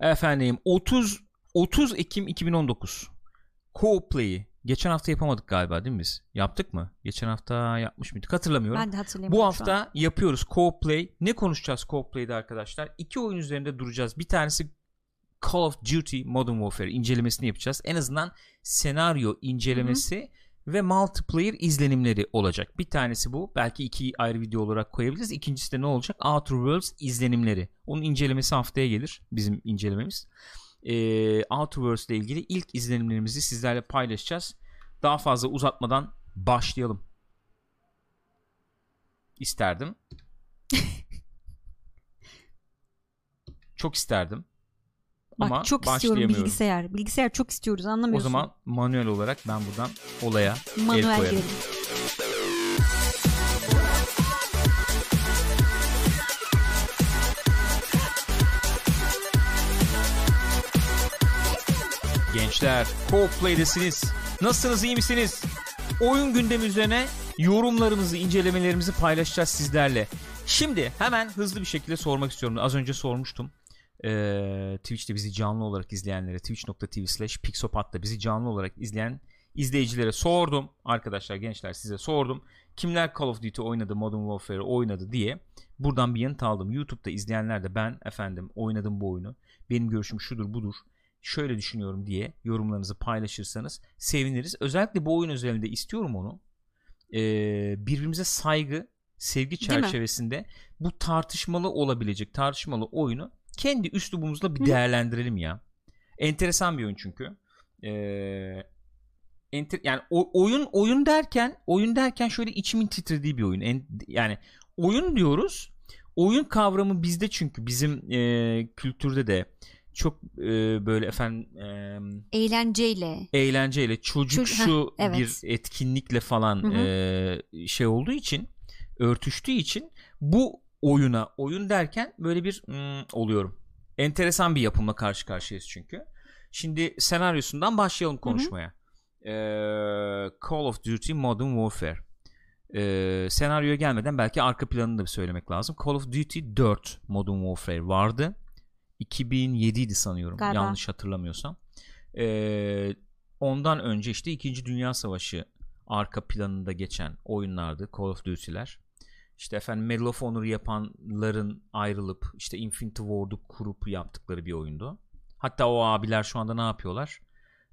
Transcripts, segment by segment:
Efendim 30 30 Ekim 2019 Co-Play'i geçen hafta yapamadık galiba değil mi biz? Yaptık mı? Geçen hafta yapmış mıydık? Hatırlamıyorum. Ben de hatırlamıyorum Bu hafta yapıyoruz Co-Play. Ne konuşacağız Co-Play'de arkadaşlar? İki oyun üzerinde duracağız. Bir tanesi Call of Duty Modern Warfare incelemesini yapacağız. En azından senaryo incelemesi Hı-hı. Ve multiplayer izlenimleri olacak. Bir tanesi bu. Belki iki ayrı video olarak koyabiliriz. İkincisi de ne olacak? Outer Worlds izlenimleri. Onun incelemesi haftaya gelir. Bizim incelememiz. Ee, Outer Worlds ile ilgili ilk izlenimlerimizi sizlerle paylaşacağız. Daha fazla uzatmadan başlayalım. İsterdim. Çok isterdim. Bak Ama çok istiyorum bilgisayar. Bilgisayar çok istiyoruz anlamıyorsun. O zaman manuel olarak ben buradan olaya manuel el koyarım. Diyelim. Gençler, Co-Play'desiniz. Nasılsınız, iyi misiniz? Oyun gündemi üzerine yorumlarımızı, incelemelerimizi paylaşacağız sizlerle. Şimdi hemen hızlı bir şekilde sormak istiyorum. Az önce sormuştum e, Twitch'te bizi canlı olarak izleyenlere twitch.tv slash pixopat'ta bizi canlı olarak izleyen izleyicilere sordum. Arkadaşlar gençler size sordum. Kimler Call of Duty oynadı, Modern Warfare oynadı diye. Buradan bir yanıt aldım. YouTube'da izleyenler de ben efendim oynadım bu oyunu. Benim görüşüm şudur budur. Şöyle düşünüyorum diye yorumlarınızı paylaşırsanız seviniriz. Özellikle bu oyun özelinde istiyorum onu. Ee, birbirimize saygı, sevgi çerçevesinde bu tartışmalı olabilecek tartışmalı oyunu kendi üslubumuzla bir değerlendirelim ya. Enteresan bir oyun çünkü. Ee, enter, yani o, oyun oyun derken oyun derken şöyle içimin titrediği bir oyun. En, yani oyun diyoruz. Oyun kavramı bizde çünkü bizim e, kültürde de çok e, böyle efendim e, eğlenceyle eğlenceyle Çocuk, evet. bir etkinlikle falan e, şey olduğu için örtüştüğü için bu oyuna oyun derken böyle bir mm, oluyorum. Enteresan bir yapımla karşı karşıyayız çünkü. Şimdi senaryosundan başlayalım konuşmaya. Ee, Call of Duty Modern Warfare. Ee, senaryoya gelmeden belki arka planını da bir söylemek lazım. Call of Duty 4 Modern Warfare vardı. 2007 idi sanıyorum. Galiba. Yanlış hatırlamıyorsam. Ee, ondan önce işte 2. Dünya Savaşı arka planında geçen oyunlardı Call of Duty'ler işte efendim Medal of Honor yapanların ayrılıp işte Infinity Ward'u kurup yaptıkları bir oyundu. Hatta o abiler şu anda ne yapıyorlar?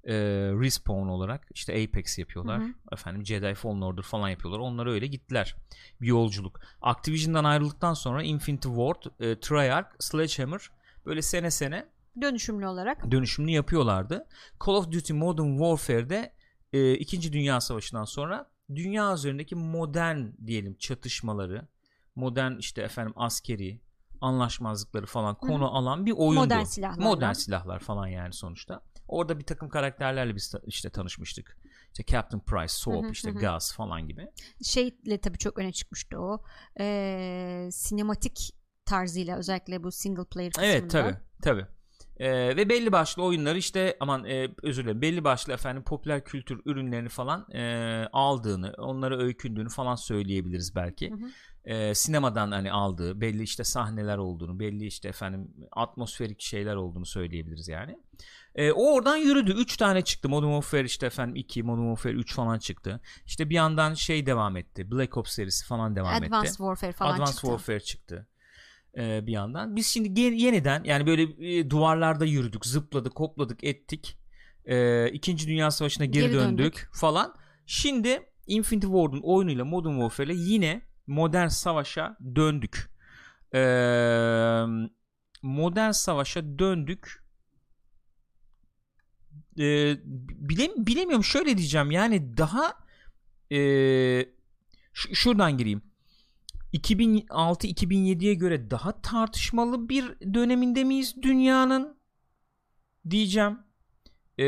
Ee, Respawn olarak işte Apex yapıyorlar. Hı hı. Efendim Jedi Fallen Order falan yapıyorlar. Onlar öyle gittiler. Bir yolculuk. Activision'dan ayrıldıktan sonra Infinity Ward, e, Treyarch, Sledgehammer böyle sene sene dönüşümlü olarak dönüşümlü yapıyorlardı. Call of Duty Modern Warfare'de e, 2. Dünya Savaşı'ndan sonra dünya üzerindeki modern diyelim çatışmaları, modern işte efendim askeri anlaşmazlıkları falan konu Hı-hı. alan bir oyundu. Modern silahlar. Modern silahlar falan yani sonuçta. Orada bir takım karakterlerle biz işte tanışmıştık. İşte Captain Price, Soap, işte hı. Gaz falan gibi. Şeyle tabii çok öne çıkmıştı o. Ee, sinematik tarzıyla özellikle bu single player kısmında. Evet tabii tabii. Ee, ve belli başlı oyunları işte aman e, özür dilerim belli başlı efendim popüler kültür ürünlerini falan e, aldığını onlara öykündüğünü falan söyleyebiliriz belki. Hı hı. E, sinemadan hani aldığı belli işte sahneler olduğunu belli işte efendim atmosferik şeyler olduğunu söyleyebiliriz yani. E, o oradan yürüdü. 3 tane çıktı. Modern Warfare işte efendim 2, Modern Warfare 3 falan çıktı. İşte bir yandan şey devam etti. Black Ops serisi falan devam Advanced etti. Advanced Warfare falan Advanced çıktı. Warfare çıktı e, bir yandan. Biz şimdi yeniden yani böyle e, duvarlarda yürüdük, zıpladık, hopladık, ettik. E, İkinci Dünya Savaşı'na geri, geri döndük, döndük falan. Şimdi Infinity Ward'un oyunuyla Modern Warfare'le yine modern savaşa döndük. E, modern savaşa döndük. E, bile, bilemiyorum şöyle diyeceğim yani daha e, şuradan gireyim 2006-2007'ye göre daha tartışmalı bir döneminde miyiz dünyanın diyeceğim. Ee,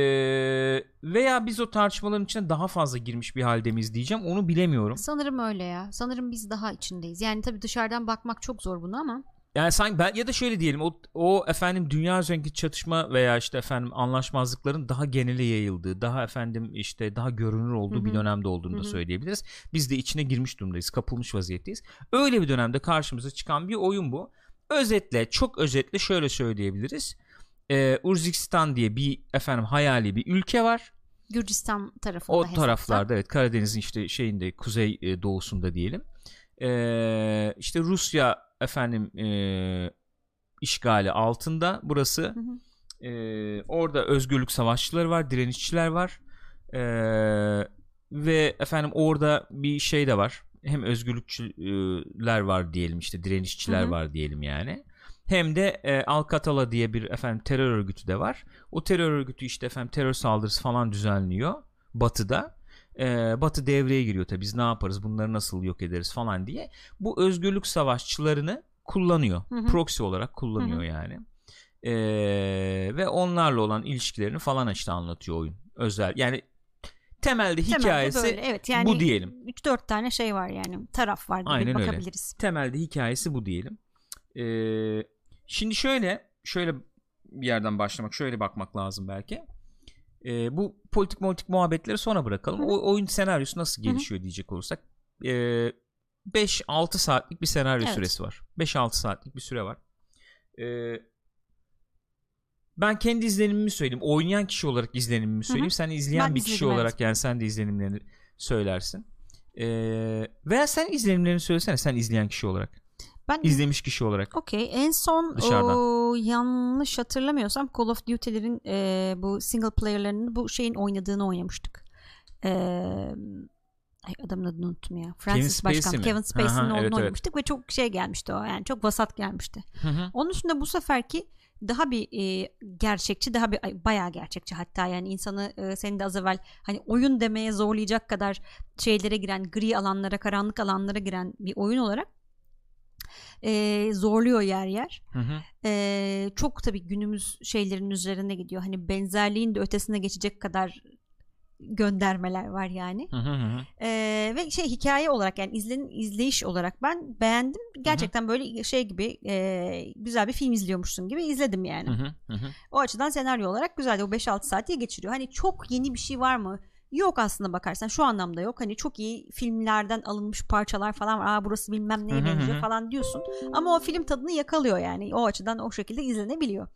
veya biz o tartışmaların içine daha fazla girmiş bir halde miyiz diyeceğim onu bilemiyorum. Sanırım öyle ya. Sanırım biz daha içindeyiz. Yani tabii dışarıdan bakmak çok zor bunu ama. Yani sanki ben ya da şöyle diyelim o, o efendim dünya üzerindeki çatışma veya işte efendim anlaşmazlıkların daha genele yayıldığı, daha efendim işte daha görünür olduğu Hı-hı. bir dönemde olduğunu Hı-hı. da söyleyebiliriz. Biz de içine girmiş durumdayız, kapılmış vaziyetteyiz. Öyle bir dönemde karşımıza çıkan bir oyun bu. Özetle, çok özetle şöyle söyleyebiliriz. e, Urzikistan diye bir efendim hayali bir ülke var. Gürcistan tarafında O hesapta. taraflarda evet Karadeniz'in işte şeyinde kuzey e, doğusunda diyelim. E, işte Rusya efendim e, işgali altında burası. Hı hı. E, orada özgürlük savaşçıları var, direnişçiler var. E, ve efendim orada bir şey de var. Hem özgürlükçüler var diyelim işte direnişçiler Hı hı. var diyelim yani. Hem de e, Al-Katala diye bir efendim terör örgütü de var. O terör örgütü işte efendim terör saldırısı falan düzenliyor Batı'da. E, Batı devreye giriyor tabii biz ne yaparız bunları nasıl yok ederiz falan diye. Bu özgürlük savaşçılarını kullanıyor. Hı hı. Proxy olarak kullanıyor Hı hı. yani. E, ve onlarla olan ilişkilerini falan işte anlatıyor oyun. Özel yani temelde Temelde hikayesi böyle, evet yani bu diyelim. 3-4 tane şey var yani taraf var gibi Aynen öyle. bakabiliriz. temelde hikayesi bu diyelim. Ee, şimdi şöyle şöyle bir yerden başlamak, şöyle bakmak lazım belki. Ee, bu politik politik muhabbetleri sonra bırakalım. Hı hı. O oyun senaryosu nasıl Hı hı. gelişiyor diyecek olursak. Ee, 5-6 saatlik bir senaryo Evet. süresi var. 5-6 saatlik bir süre var. Ee, ben kendi izlenimimi söyleyeyim. Oynayan kişi olarak izlenimimi söyleyeyim. Sen izleyen Ben bir kişi evet. olarak yani sen de izlenimlerini söylersin. Ee, veya sen izlenimlerini söylesene sen izleyen kişi olarak. Ben izlemiş kişi olarak. Okey. En son Dışarıdan. o, yanlış hatırlamıyorsam Call of Duty'lerin e, bu single player'larının bu şeyin oynadığını oynamıştık. E, ay adamın adını unuttum ya. Francis Spacey Başkan mi? Kevin Spacey'nin oğlunu evet, evet. oynamıştık ve çok şey gelmişti o. Yani çok vasat gelmişti. Hı hı. Onun üstünde bu seferki daha bir e, gerçekçi, daha bir ay, bayağı gerçekçi hatta yani insanı e, senin de az evvel hani oyun demeye zorlayacak kadar şeylere giren, gri alanlara, karanlık alanlara giren bir oyun olarak e, zorluyor yer yer. Hı hı. Ee, çok tabii günümüz şeylerin üzerine gidiyor. Hani benzerliğin de ötesine geçecek kadar göndermeler var yani. Hı hı hı. Ee, ve şey hikaye olarak yani izlen izleyiş olarak ben beğendim. Gerçekten böyle şey gibi e, güzel bir film izliyormuşsun gibi izledim yani. Hı hı hı hı. O açıdan senaryo olarak güzeldi. O 5-6 saat diye geçiriyor. Hani çok yeni bir şey var mı? Yok aslında bakarsan şu anlamda yok. Hani çok iyi filmlerden alınmış parçalar falan var. Aa burası bilmem neye benziyor falan diyorsun. Ama o film tadını yakalıyor yani. O açıdan o şekilde izlenebiliyor.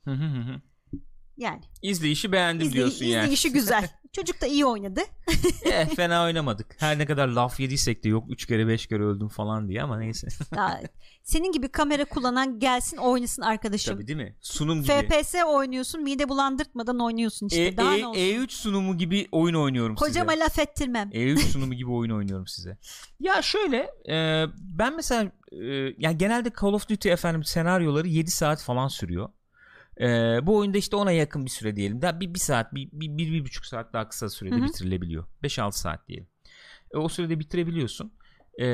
Yani. İzleyişi beğendim İzle, diyorsun yani. izleyişi güzel. Çocuk da iyi oynadı. eh, fena oynamadık. Her ne kadar laf yediysek de yok 3 kere 5 kere öldüm falan diye ama neyse. Senin gibi kamera kullanan gelsin oynasın arkadaşım. Tabii değil mi? Sunum gibi. FPS oynuyorsun mide bulandırtmadan oynuyorsun işte. E, Daha E- ne olsun. E3 sunumu gibi oyun oynuyorum Kocama size. laf ettirmem. E3 sunumu gibi oyun oynuyorum size. Ya şöyle e, ben mesela e, yani genelde Call of Duty efendim senaryoları 7 saat falan sürüyor. E, bu oyunda işte ona yakın bir süre diyelim. Daha bir, bir saat, bir, bir, bir, bir buçuk saat daha kısa sürede Hı hı. bitirilebiliyor. 5-6 saat diyelim. E, o sürede bitirebiliyorsun. E,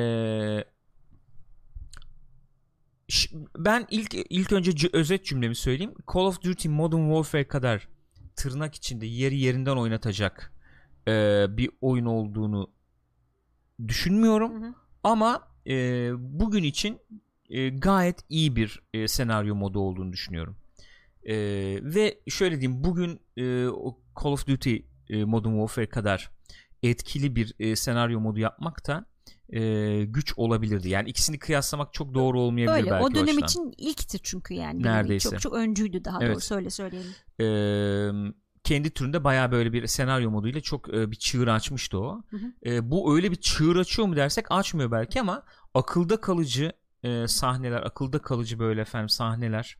ş- ben ilk ilk önce özet cümlemi söyleyeyim. Call of Duty Modern Warfare kadar tırnak içinde yeri yerinden oynatacak e, bir oyun olduğunu düşünmüyorum. Hı hı. Ama e, bugün için e, gayet iyi bir e, senaryo modu olduğunu düşünüyorum. E, ve şöyle diyeyim bugün e, Call of Duty e, Modern Warfare kadar etkili bir e, senaryo modu yapmak da e, güç olabilirdi. Yani ikisini kıyaslamak çok doğru olmayabilir Öyle belki o dönem için ilkti çünkü yani. Neredeyse. Çok çok öncüydü daha Evet. doğrusu öyle söyleyelim. e, kendi türünde bayağı böyle bir senaryo moduyla çok e, bir çığır açmıştı o. Hı hı. E, bu öyle bir çığır açıyor mu dersek açmıyor belki ama akılda kalıcı e, sahneler, akılda kalıcı böyle efendim sahneler,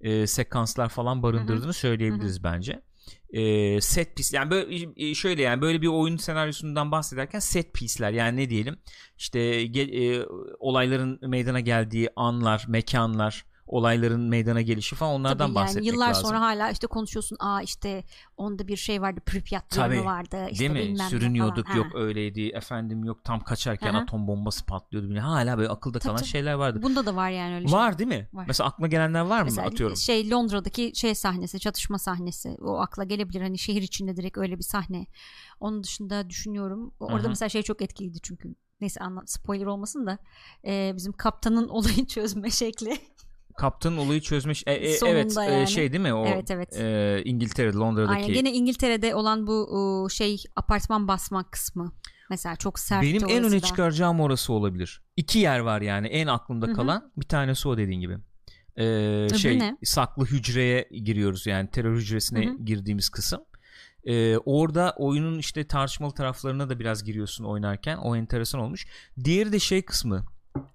e, sekanslar falan barındırdığını söyleyebiliriz bence. E, set piece yani böyle e, şöyle yani böyle bir oyun senaryosundan bahsederken set piece'ler yani ne diyelim işte e, olayların meydana geldiği anlar, mekanlar, olayların meydana gelişi falan onlardan Tabii yani bahsetmek yıllar lazım. sonra hala işte konuşuyorsun. Aa işte onda bir şey vardı. Pripyat Tabii. vardı. işte Değil mi? Sürünüyorduk falan. yok Ha. öyleydi efendim yok tam kaçarken Aha. atom bombası patlıyordu bile. Hala böyle akılda Tabii, kalan tabii. şeyler vardı. Bunda da var yani öyle Var değil mi? Var. Mesela aklına gelenler var mı Mesela atıyorum? şey Londra'daki şey sahnesi, çatışma sahnesi. O akla gelebilir. Hani şehir içinde direkt öyle bir sahne. Onun dışında düşünüyorum. Orada Hı hı. mesela şey çok etkiliydi çünkü. Neyse anlat spoiler olmasın da e, bizim kaptanın olayı çözme şekli. Kaptanın olayı çözmüş. E, e, Sonunda evet e, yani. şey değil mi o? Evet, evet. e, İngiltere, Londra'daki. Aynen. Gene İngiltere'de olan bu o, şey apartman basma kısmı. Mesela çok sert Benim en öne da. çıkaracağım orası olabilir. İki yer var yani en aklımda Hı hı. kalan. Bir tanesi o dediğin gibi. Ee, şey ne? saklı hücreye giriyoruz yani terör hücresine Hı hı. girdiğimiz kısım. Ee, orada oyunun işte tartışmalı taraflarına da biraz giriyorsun oynarken. O enteresan olmuş. Diğeri de şey kısmı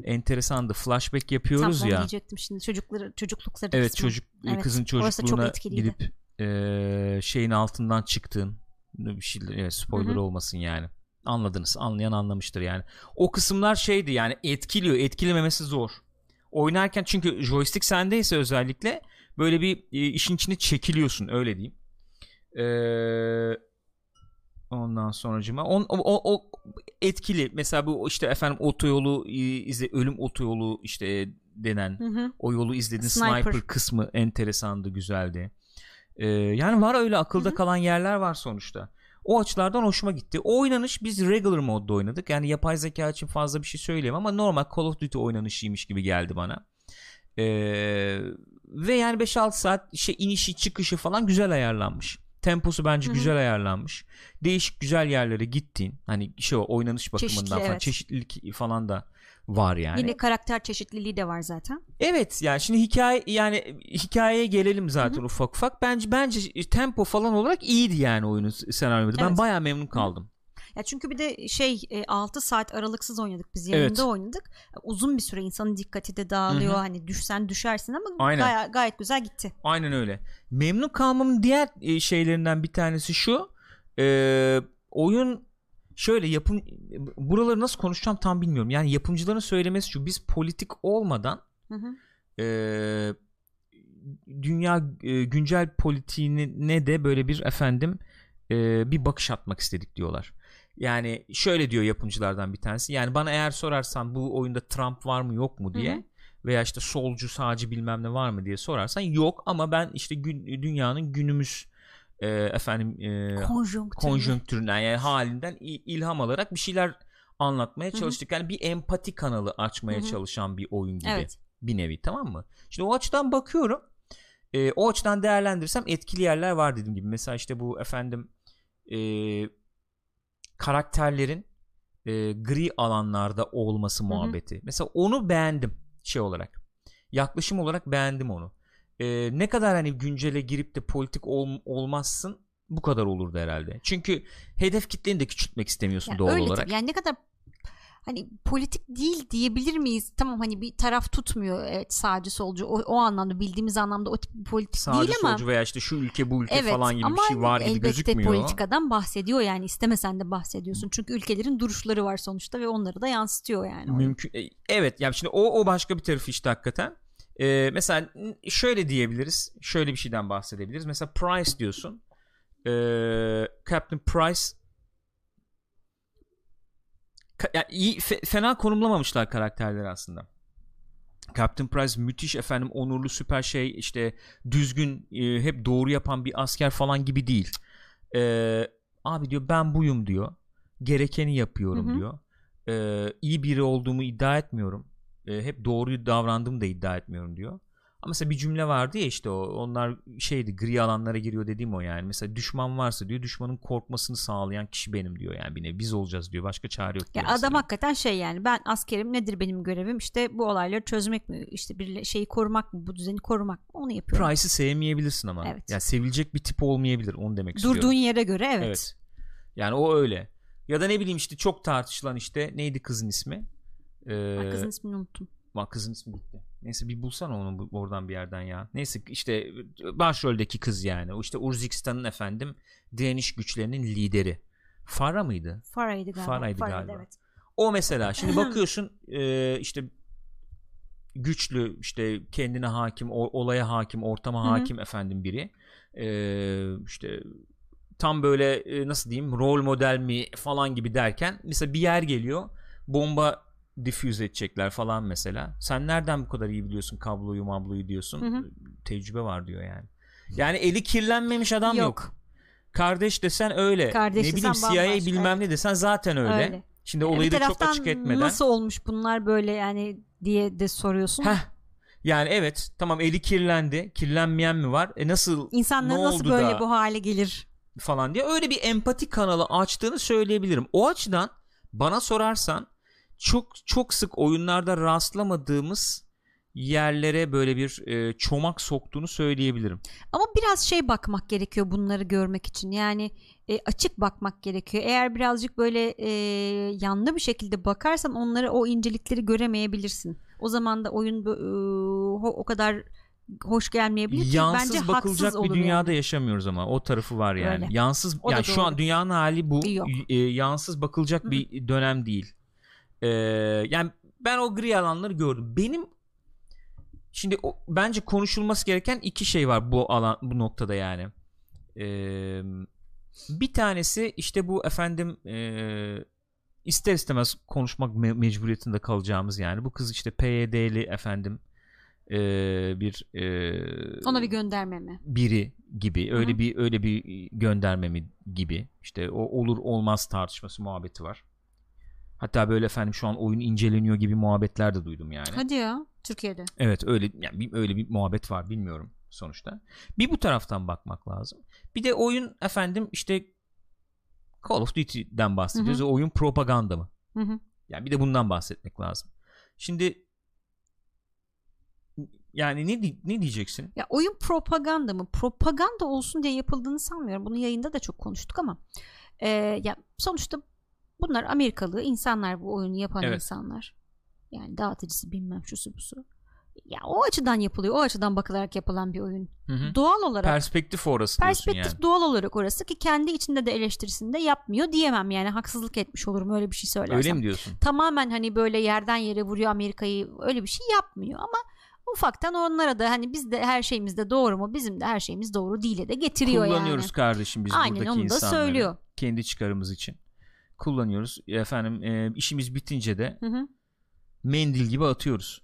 enteresandı. Flashback yapıyoruz Tam ya. diyecektim şimdi çocukları çocuklukları Evet kısmı. çocuk Evet, kızın çocukluğuna gidip e, şeyin altından çıktığın bir şey evet, spoiler Hı hı. olmasın yani. Anladınız. Anlayan anlamıştır yani. O kısımlar şeydi yani etkiliyor. Etkilememesi zor. Oynarken çünkü joystick sendeyse özellikle böyle bir e, işin içine çekiliyorsun öyle diyeyim. Eee Ondan sonracıma on, o, o, o etkili. Mesela bu işte efendim otoyolu e, izle ölüm otoyolu işte denen Hı hı. o yolu izledin. Sniper, Sniper. kısmı enteresandı güzeldi. Ee, yani var öyle akılda Hı hı. kalan yerler var sonuçta. O açılardan hoşuma gitti. O oynanış biz regular modda oynadık. Yani yapay zeka için fazla bir şey söyleyemem ama normal Call of Duty oynanışıymış gibi geldi bana. Ee, ve yani 5-6 saat şey inişi çıkışı falan güzel ayarlanmış temposu bence Hı hı. güzel ayarlanmış değişik güzel yerlere gittin hani şey o oynanış bakımından Çeşitli, falan evet. çeşitlilik falan da var yani Yine karakter çeşitliliği de var zaten. Evet yani şimdi hikaye yani hikayeye gelelim zaten ufak ufak. Bence bence tempo falan olarak iyiydi yani oyunun senaryoda. Ben Evet. bayağı memnun kaldım. Ya çünkü bir de şey e, 6 saat aralıksız oynadık biz Evet. yayında oynadık. Uzun bir süre insanın dikkati de dağılıyor. Hı hı. Hani düşsen düşersin ama Aynen. gay- gayet güzel gitti. Aynen öyle. Memnun kalmamın diğer e, şeylerinden bir tanesi şu. E, oyun şöyle yapım buraları nasıl konuşacağım tam bilmiyorum. Yani yapımcıların söylemesi şu. Biz politik olmadan Hı hı. e, dünya e, güncel politiğine de böyle bir efendim e, bir bakış atmak istedik diyorlar. Yani şöyle diyor yapımcılardan bir tanesi. Yani bana eğer sorarsan bu oyunda Trump var mı yok mu diye Hı hı. veya işte solcu sağcı bilmem ne var mı diye sorarsan yok ama ben işte gün, dünyanın günümüz e, efendim e, Konjonktür. konjonktüründen yani halinden ilham alarak bir şeyler anlatmaya çalıştık. Yani bir empati kanalı açmaya Hı hı. çalışan bir oyun gibi Evet. bir nevi tamam mı? Şimdi o açıdan bakıyorum. E, o açıdan değerlendirsem etkili yerler var dediğim gibi. Mesela işte bu efendim e, karakterlerin e, gri alanlarda olması hı. muhabbeti. Mesela onu beğendim şey olarak. Yaklaşım olarak beğendim onu. E, ne kadar hani güncele girip de politik ol- olmazsın bu kadar olurdu herhalde. Çünkü hedef kitleni de küçültmek istemiyorsun Yani doğal öyle olarak. tabii. Yani ne kadar hani politik değil diyebilir miyiz? Tamam hani bir taraf tutmuyor evet sağcı solcu o, o anlamda bildiğimiz anlamda o tip bir politik Sağcı değil ama solcu veya işte şu ülke bu ülke evet falan gibi bir şey var gibi elbette gözükmüyor. politikadan bahsediyor yani istemesen de bahsediyorsun. Çünkü ülkelerin duruşları var sonuçta ve onları da yansıtıyor yani. Mümkün. e, Evet yani şimdi o o başka bir tarafı işte hakikaten. Ee, mesela şöyle diyebiliriz. Şöyle bir şeyden bahsedebiliriz. Mesela Price diyorsun. Ee, Captain Price yani iyi fe- fena konumlamamışlar karakterleri aslında. Captain Price müthiş efendim onurlu süper şey işte düzgün e, hep doğru yapan bir asker falan gibi değil. Ee, abi diyor ben buyum diyor. Gerekeni yapıyorum Hı hı. diyor. Ee, iyi biri olduğumu iddia etmiyorum. Ee, hep doğruyu davrandığımı da iddia etmiyorum diyor. Ama mesela bir cümle vardı ya işte o onlar şeydi gri alanlara giriyor dediğim o yani. Mesela düşman varsa diyor düşmanın korkmasını sağlayan kişi benim diyor yani bir nevi. Biz olacağız diyor. Başka çare yok Ya adam mesela. hakikaten şey yani ben askerim nedir benim görevim işte bu olayları çözmek mi işte bir şeyi korumak mı bu düzeni korumak mı onu yapıyorum. Price'ı sevmeyebilirsin ama. Evet. Yani sevilecek bir tip olmayabilir onu demek istiyorum. Durduğun yere göre evet. Evet. Yani o öyle. Ya da ne bileyim işte çok tartışılan işte neydi kızın ismi? Ee, Ay, Kızın ismini unuttum. Bak kızın ismi gitti. Neyse bir bulsana onu oradan bir yerden ya. Neyse işte başroldeki kız yani. O işte Urzikistan'ın efendim direniş güçlerinin lideri. Farah mıydı? Farah'ydı galiba. Farah'ydı Farah'ydı, galiba. evet. O mesela şimdi bakıyorsun e, işte güçlü işte kendine hakim olaya hakim ortama Hı hı. hakim efendim biri E, işte tam böyle e, nasıl diyeyim rol model mi falan gibi derken mesela bir yer geliyor bomba diffuse edecekler falan mesela sen nereden bu kadar iyi biliyorsun kabloyu mabloyu diyorsun Hı hı. tecrübe var diyor yani yani eli kirlenmemiş adam yok, Yok. kardeş desen öyle Kardeş ne bileyim CIA bambaşka, bilmem ne desen zaten öyle, Öyle. şimdi Bir olayı da çok açık etmeden nasıl olmuş bunlar böyle yani diye de soruyorsun. Heh. Yani evet tamam eli kirlendi. Kirlenmeyen mi var? E nasıl İnsanlar nasıl böyle da bu hale gelir? falan diye öyle bir empati kanalı açtığını söyleyebilirim. O açıdan bana sorarsan çok çok sık oyunlarda rastlamadığımız yerlere böyle bir e, çomak soktuğunu söyleyebilirim. Ama biraz şey bakmak gerekiyor bunları görmek için. Yani e, açık bakmak gerekiyor. Eğer birazcık böyle e, yanlı bir şekilde bakarsan onları o incelikleri göremeyebilirsin. O zaman da oyun e, o kadar hoş gelmeyebilir Yansız bence bakılacak bir dünyada yani. yaşamıyoruz ama o tarafı var yani. Öyle. Yansız O yani şu an dünyanın hali bu. Yok. E, yansız bakılacak Hı hı. bir dönem değil. E, yani ben o gri alanları gördüm. Benim şimdi o, bence konuşulması gereken iki şey var bu alan bu noktada yani. E, bir tanesi işte bu efendim e, ister istemez konuşmak me- mecburiyetinde kalacağımız yani bu kız işte PYD'li efendim e, bir e, Ona bir gönderme mi? biri gibi öyle Hı hı. bir öyle bir gönderme mi gibi işte o olur olmaz tartışması muhabbeti var. Hatta böyle efendim şu an oyun inceleniyor gibi muhabbetler de duydum yani. Hadi ya Türkiye'de. Evet öyle yani bir, öyle bir muhabbet var bilmiyorum sonuçta. Bir bu taraftan bakmak lazım. Bir de oyun efendim işte Call of Duty'den bahsediyoruz. Hı hı. Oyun propaganda mı? Hı hı. Yani bir de bundan bahsetmek lazım. Şimdi yani ne ne diyeceksin? Ya oyun propaganda mı? Propaganda olsun diye yapıldığını sanmıyorum. Bunu yayında da çok konuştuk ama e, ya sonuçta bunlar Amerikalı insanlar bu oyunu yapan Evet. insanlar. Yani dağıtıcısı bilmem şusu busu. Ya o açıdan yapılıyor. O açıdan bakılarak yapılan bir oyun. Hı hı. Doğal olarak Perspektif orası perspektif yani. doğal olarak orası ki kendi içinde de eleştirisini de yapmıyor diyemem yani haksızlık etmiş olurum öyle bir şey söylersem. Öyle mi diyorsun? Tamamen hani böyle yerden yere vuruyor Amerika'yı öyle bir şey yapmıyor ama ufaktan onlara da hani biz de her şeyimiz de doğru mu bizim de her şeyimiz doğru değil de getiriyor Kullanıyoruz yani. kardeşim biz Aynen buradaki onu da insanları. söylüyor. Kendi çıkarımız için. Kullanıyoruz. Efendim e, işimiz bitince de Hı hı. mendil gibi atıyoruz.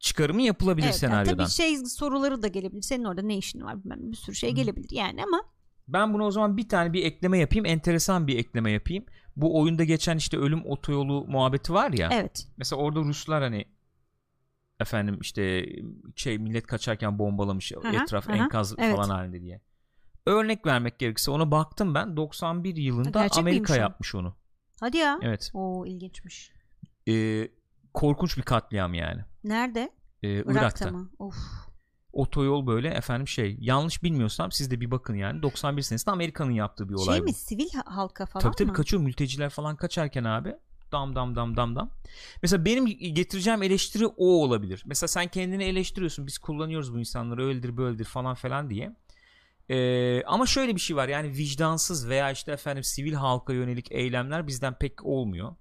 Çıkarımı yapılabilir Evet, yani senaryodan. tabii şey soruları da gelebilir. Senin orada ne işin var bilmem bir sürü şey gelebilir yani ama Ben buna o zaman bir tane bir ekleme yapayım. Enteresan bir ekleme yapayım. Bu oyunda geçen işte ölüm otoyolu muhabbeti var ya. evet. Mesela orada Ruslar hani efendim işte şey millet kaçarken bombalamış hı, etraf hı. enkaz Evet. falan halinde diye. Örnek vermek gerekirse ona baktım ben 91 yılında Gerçek Amerika yapmış onu. Hadi ya. Evet. O ilginçmiş. Ee, korkunç bir katliam yani. Nerede? Ee, Irak'ta, Irak'ta. mı? Of. Otoyol böyle efendim şey yanlış bilmiyorsam siz de bir bakın yani 91 senesinde Amerika'nın yaptığı bir olay Şey bu. mi sivil ha- halka falan Tabii tabii mı? kaçıyor mülteciler falan kaçarken abi. Dam dam dam dam dam. Mesela benim getireceğim eleştiri o olabilir. Mesela sen kendini eleştiriyorsun. Biz kullanıyoruz bu insanları öyledir böyledir falan falan diye. Ee, ama şöyle bir şey var yani vicdansız veya işte efendim sivil halka yönelik eylemler bizden pek olmuyor.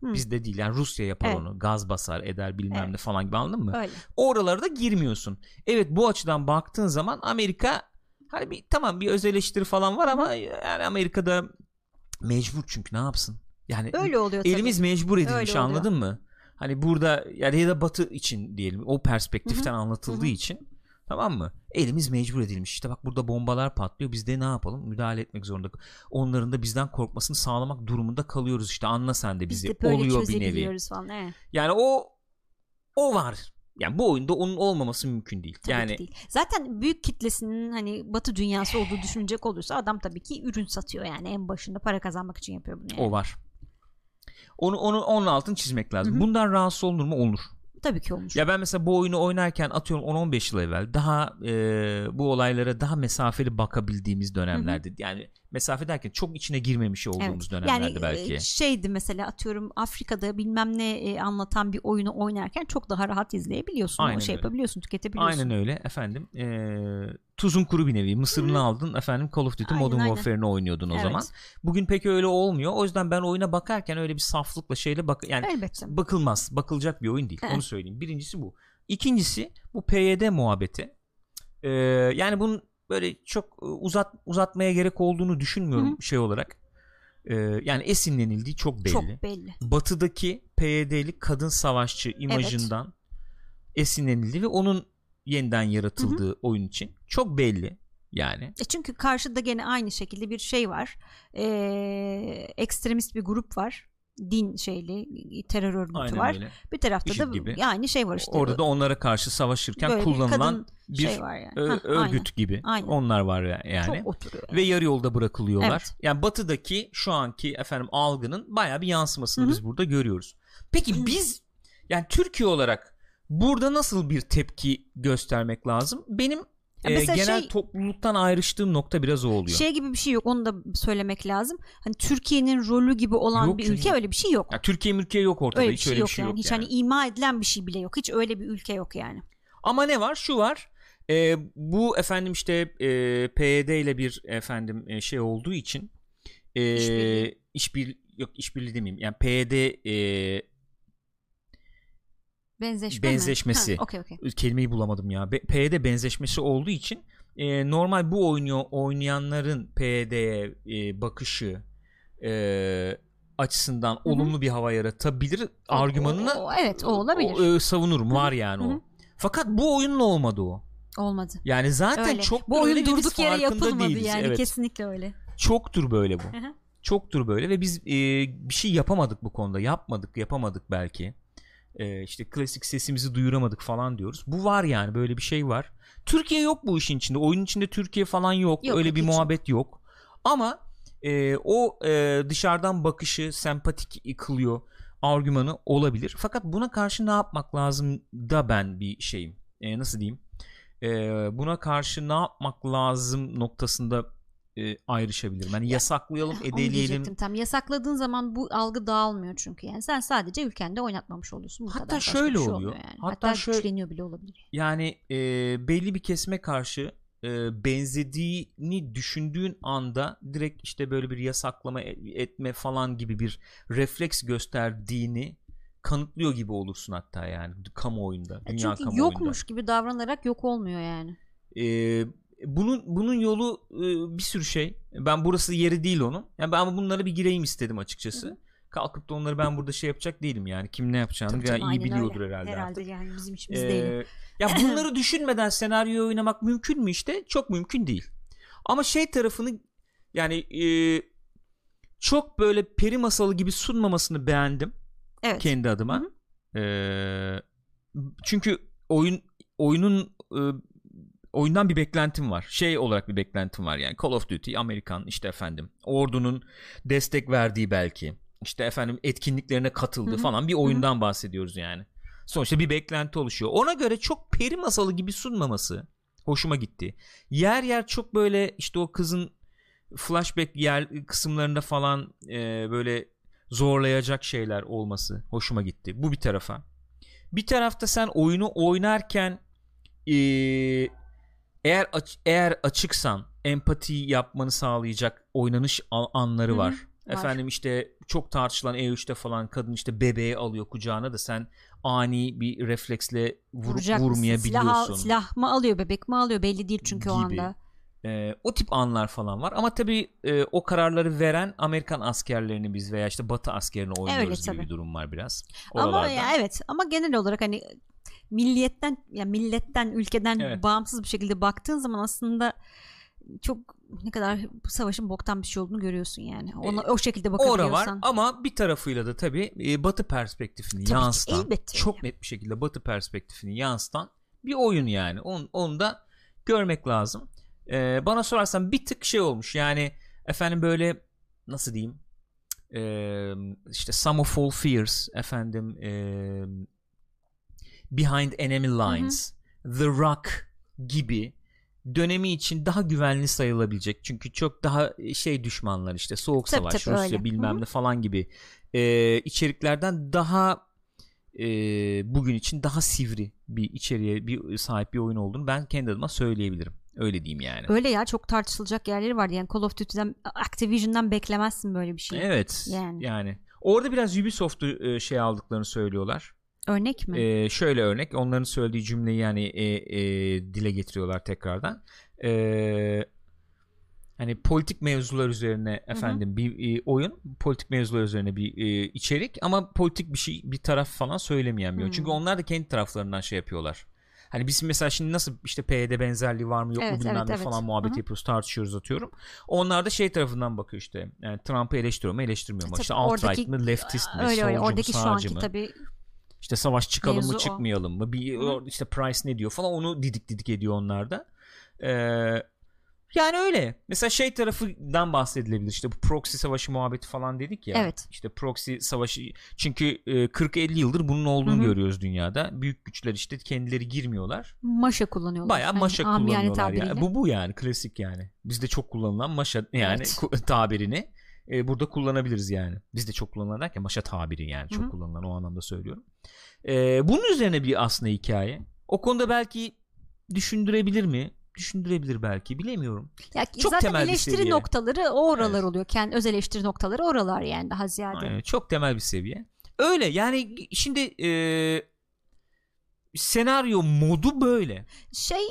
Hı. Bizde değil yani Rusya yapar Evet. onu gaz basar eder bilmem Evet. ne falan gibi anladın mı? Öyle. Oralara da girmiyorsun. Evet bu açıdan baktığın zaman Amerika hani bir tamam bir öz eleştiri falan var ama yani Amerika'da mecbur çünkü ne yapsın? Yani Öyle oluyor tabii. elimiz mecbur edilmiş Öyle oluyor. anladın mı? Hani burada yani ya da batı için diyelim o perspektiften anlatıldığı Hı hı. için tamam mı? Elimiz mecbur edilmiş. İşte bak burada bombalar patlıyor. Biz de ne yapalım? Müdahale etmek zorunda. Onların da bizden korkmasını sağlamak durumunda kalıyoruz işte. Anla sen de Biz bizi. de böyle Oluyor bir nevi. falan. Evet. Yani o o var. Yani bu oyunda onun olmaması mümkün değil. Tabii yani değil. Zaten büyük kitlesinin hani batı dünyası olduğu düşünecek olursa adam tabii ki ürün satıyor yani en başında para kazanmak için yapıyor bunu yani. o var. Onu onu onun altını çizmek lazım. Hı hı. Bundan rahatsız olunur mu? Olur. Tabii ki olmuş. Ya ben mesela bu oyunu oynarken atıyorum 10-15 yıl evvel daha e, bu olaylara daha mesafeli bakabildiğimiz dönemlerde yani mesafe derken çok içine girmemiş olduğumuz dönemlerde yani belki. e, şeydi mesela atıyorum Afrika'da bilmem ne e, anlatan bir oyunu oynarken çok daha rahat izleyebiliyorsun. Aynen o şey öyle. yapabiliyorsun, tüketebiliyorsun. Aynen öyle efendim. E, tuzun kuru bir nevi. Mısırını aldın efendim Call of Duty Aynen, Modern aynen. Warfare'ını oynuyordun o Evet. zaman. Bugün pek öyle olmuyor. O yüzden ben oyuna bakarken öyle bir saflıkla şeyle bak yani Elbette. bakılmaz. Bakılacak bir oyun değil. Evet. Onu söyleyeyim. Birincisi bu. İkincisi bu PYD muhabbeti. Ee, yani bunun böyle çok e, uzat uzatmaya gerek olduğunu düşünmüyorum şey olarak. Ee, yani esinlenildiği çok belli. Çok belli. Batıdaki PYD'li kadın savaşçı imajından esinlenildi ve onun yeniden yaratıldığı oyun için çok belli yani. E çünkü karşıda gene aynı şekilde bir şey var. Ee, ekstremist bir grup var. Din şeyli terör örgütü Aynen var. öyle. Bir tarafta IŞİD da gibi. yani şey var işte. Orada da onlara karşı savaşırken böyle kullanılan bir şey var yani. ö- örgüt aynen. gibi. Aynen. Onlar var ya- yani. Çok oturuyor. yani. ve yarı yolda bırakılıyorlar. Evet. Yani batıdaki şu anki efendim algının bayağı bir yansımasını Hı hı. biz burada görüyoruz. Peki biz yani Türkiye olarak burada nasıl bir tepki göstermek lazım? Benim e, mesela genel şey- topluluktan ayrıştığım nokta biraz o oluyor. Şey gibi bir şey yok onu da söylemek lazım. Hani Türkiye'nin rolü gibi olan Yok bir çünkü- ülke öyle bir şey yok. Ya Türkiye mülkiye yok ortada. öyle bir Hiç şey öyle yok bir şey yani. yok Hiç yani. hani ima edilen bir şey bile yok. Hiç öyle bir ülke yok yani. Ama ne var? Şu var. E, bu efendim işte e, PYD ile bir efendim e, şey olduğu için e, İşbirliği. işbir yok işbirliği demeyeyim. Yani PYD e, Benzeşme Benzeşmesi. mi? Ha, Okey okey. kelimeyi bulamadım ya. Be- PYD benzeşmesi olduğu için e, normal bu oyunu oynayanların PYD'ye e, bakışı e, açısından olumlu bir hava yaratabilir argümanını O- o- evet o olabilir. o, e, savunurum. Var yani Hı hı. o. Fakat bu oyunla olmadı o. Olmadı. Yani zaten Öyle. çok Bu oyun durduk yere yapılmadı değiliz. yani Evet. kesinlikle öyle. Çoktur böyle bu. Hı hı. Çoktur böyle ve biz e, bir şey yapamadık bu konuda. Yapmadık, yapamadık belki. E, işte klasik sesimizi duyuramadık falan diyoruz. Bu var yani böyle bir şey var. Türkiye yok bu işin içinde. Oyunun içinde Türkiye falan yok. Yok, Öyle bir hiç muhabbet yok. Ama e, o e, dışarıdan bakışı sempatik kılıyor argümanı olabilir. Fakat buna karşı ne yapmak lazım da ben bir şeyim. E, nasıl diyeyim? E, buna karşı ne yapmak lazım noktasında e, ayrışabilirim. Yani yasaklayalım, Onu edeleyelim. tam. Yasakladığın zaman bu algı dağılmıyor çünkü. Yani sen sadece ülkende oynatmamış oluyorsun. Bu Hatta kadar. Şöyle şey oluyor. Yani. Hatta Hatta, şöyle- güçleniyor bile olabilir. Yani e, belli bir kesime karşı e, benzediğini düşündüğün anda direkt işte böyle bir yasaklama e- etme falan gibi bir refleks gösterdiğini kanıtlıyor gibi olursun hatta yani kamuoyunda, Ya dünya Çünkü kamuoyunda. yokmuş gibi davranarak yok olmuyor yani. E, bunun bunun yolu e, bir sürü şey. Ben burası yeri değil onun. Yani ben bunlara bir gireyim istedim açıkçası. Kalkıp da onları ben burada şey yapacak değilim yani. Kim ne yapacağını Tabii canım, iyi biliyordur öyle. herhalde, Herhalde artık. yani bizim işimiz Ee, değil. ya bunları düşünmeden senaryo oynamak mümkün mü işte? Çok mümkün değil. Ama şey tarafını yani e, çok böyle peri masalı gibi sunmamasını beğendim Evet. kendi adıma. Hı Ee, çünkü oyun oyunun e, oyundan bir beklentim var. Şey olarak bir beklentim var yani Call of Duty Amerikan işte efendim ordunun destek verdiği belki işte efendim etkinliklerine katıldığı Hı hı. falan bir oyundan bahsediyoruz yani. Sonuçta bir beklenti oluşuyor. Ona göre çok peri masalı gibi sunmaması hoşuma gitti. Yer yer çok böyle işte o kızın flashback yer kısımlarında falan e, böyle zorlayacak şeyler olması hoşuma gitti. Bu bir tarafa. Bir tarafta sen oyunu oynarken e, eğer aç- eğer açıksan empati yapmanı sağlayacak oynanış anları Hı hı, var. var. Efendim işte çok tartışılan E3'te falan kadın işte bebeği alıyor kucağına da sen ani bir refleksle vurup Vuracak vurmayabiliyorsun. Silah, silah mı alıyor bebek mi alıyor belli değil çünkü o Gibi. anda. Ee, o tip anlar falan var ama tabii e, o kararları veren Amerikan askerlerini biz veya işte Batı askerini oynuyoruz gibi tabii. bir durum var biraz. Ama Oralarda. ya evet ama genel olarak hani milliyetten ya milletten ülkeden Evet. bağımsız bir şekilde baktığın zaman aslında çok ne kadar bu savaşın boktan bir şey olduğunu görüyorsun yani. Ona o şekilde Ora var bakabiliyorsan. ama bir tarafıyla da tabii e, Batı perspektifini Tabii ki, yansıtan elbette çok net bir şekilde Batı perspektifini yansıtan bir oyun yani. Onu, onu da görmek lazım. Ee, bana sorarsan bir tık şey olmuş. Yani efendim böyle nasıl diyeyim? Ee, işte Some of All Fears efendim ee, Behind Enemy Lines The Rock gibi dönemi için daha güvenli sayılabilecek. Çünkü çok daha şey düşmanlar işte soğuk Tabii, savaş tabii, Rusya öyle. bilmem ne falan gibi ee, içeriklerden daha e, bugün için daha sivri bir içeriğe bir sahip bir oyun olduğunu ben kendi adıma söyleyebilirim. Öyle diyeyim yani. Öyle ya çok tartışılacak yerleri var. Yani Call of Duty'den Activision'dan beklemezsin böyle bir şey. Evet. Yani. Yani. Orada biraz Ubisoft'u e, şey aldıklarını söylüyorlar. Örnek mi? E, şöyle örnek. Onların söylediği cümleyi yani e, e, dile getiriyorlar tekrardan. E, hani politik mevzular üzerine efendim bir e, oyun, politik mevzular üzerine bir e, içerik ama politik bir şey bir taraf falan söylemeyen bir oyun. Hı. Çünkü onlar da kendi taraflarından şey yapıyorlar. Hani biz mesela şimdi nasıl işte PYD benzerliği var mı yok Evet, mu bilmem evet, ne evet. falan muhabbet Hı hı. yapıyoruz tartışıyoruz atıyorum. Onlar da şey tarafından bakıyor işte. Yani Trump'ı eleştiriyor mu eleştirmiyor mu? Tabii İşte alt-right oradaki- mi leftist mi öyle solcu öyle. mu Oradaki şu sağcı anki mı? tabii İşte savaş çıkalım Mevzu mı o. çıkmayalım mı? Bir Hı. o- işte Price ne diyor falan onu didik didik ediyor onlar da. Ee, Yani öyle. Mesela şey tarafından bahsedilebilir. İşte bu proxy savaşı muhabbeti falan dedik ya. Evet. İşte proxy savaşı çünkü e, 40-50 yıldır bunun olduğunu Hı hı. görüyoruz dünyada. Büyük güçler işte kendileri girmiyorlar. Maşa kullanıyorlar. Bayağı Hani maşa kullanıyorlar yani. Bu bu yani klasik yani. Bizde çok kullanılan maşa yani Evet. tabirini e, burada kullanabiliriz yani. Bizde çok kullanılan derken maşa tabiri yani çok Hı hı. kullanılan o anlamda söylüyorum. E, bunun üzerine bir aslında hikaye. O konuda belki düşündürebilir mi? Düşündürebilir belki bilemiyorum. Ya Çok zaten temel bir eleştiri seviye. noktaları o oralar Evet. oluyor. Kendi öz eleştiri noktaları oralar yani daha ziyade. Aynen, çok temel bir seviye. Öyle yani şimdi e, senaryo modu böyle. Şey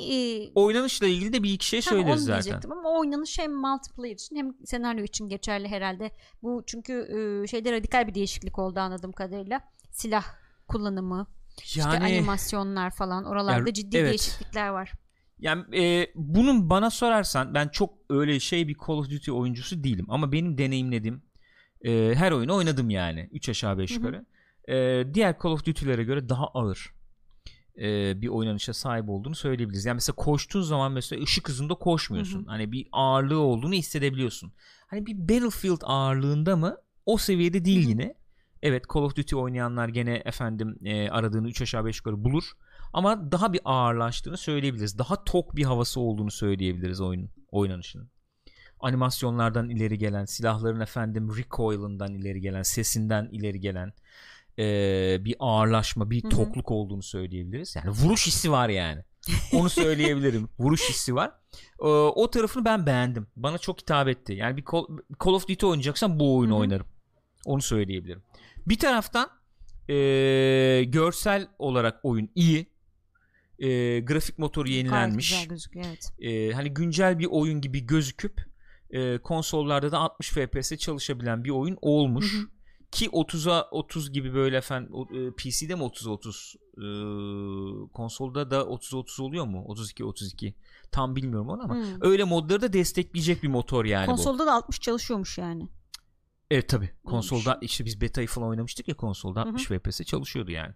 e, Oynanışla ilgili de bir iki şey söyleriz zaten. diyecektim ama oynanış hem multiplayer için hem senaryo için geçerli herhalde. Bu çünkü e, şeyde radikal bir değişiklik oldu anladığım kadarıyla. Silah kullanımı, işte Yani animasyonlar falan oralarda Ya, ciddi evet. değişiklikler var. Yani e, bunun bana sorarsan ben çok öyle şey bir Call of Duty oyuncusu değilim ama benim deneyimlediğim e, her oyunu oynadım yani 3 aşağı 5 Hı hı. yukarı. E, diğer Call of Duty'lere göre daha ağır e, bir oynanışa sahip olduğunu söyleyebiliriz. Yani mesela koştuğun zaman mesela ışık hızında koşmuyorsun. Hı hı. Hani bir ağırlığı olduğunu hissedebiliyorsun. Hani bir Battlefield ağırlığında mı? O seviyede değil Hı hı. yine. Evet Call of Duty oynayanlar gene efendim e, aradığını 3 aşağı 5 yukarı bulur. Ama daha bir ağırlaştığını söyleyebiliriz. Daha tok bir havası olduğunu söyleyebiliriz oyunun oynanışının. Animasyonlardan ileri gelen, silahların efendim recoil'ından ileri gelen, sesinden ileri gelen e, bir ağırlaşma, bir Hı hı. tokluk olduğunu söyleyebiliriz. Yani vuruş hissi var yani. Onu söyleyebilirim. vuruş hissi var. E, o tarafını ben beğendim. Bana çok hitap etti. Yani bir Call, Call of Duty oynayacaksam bu oyunu Hı hı. oynarım. Onu söyleyebilirim. Bir taraftan e, görsel olarak oyun iyi. E, grafik motoru Gayet yenilenmiş. güzel gözüküyor evet. E, hani güncel bir oyun gibi gözüküp e, konsollarda da 60 FPS çalışabilen bir oyun olmuş. Hı hı. Ki 30'a 30 gibi böyle efendim PC'de mi 30'a 30 e, konsolda da 30'a 30 oluyor mu? 32 32 tam bilmiyorum onu ama Hmm. öyle modları da destekleyecek bir motor yani bu. Konsolda da 60 çalışıyormuş yani. Evet tabi konsolda işte biz beta'yı falan oynamıştık ya konsolda Hı hı. 60 FPS çalışıyordu yani.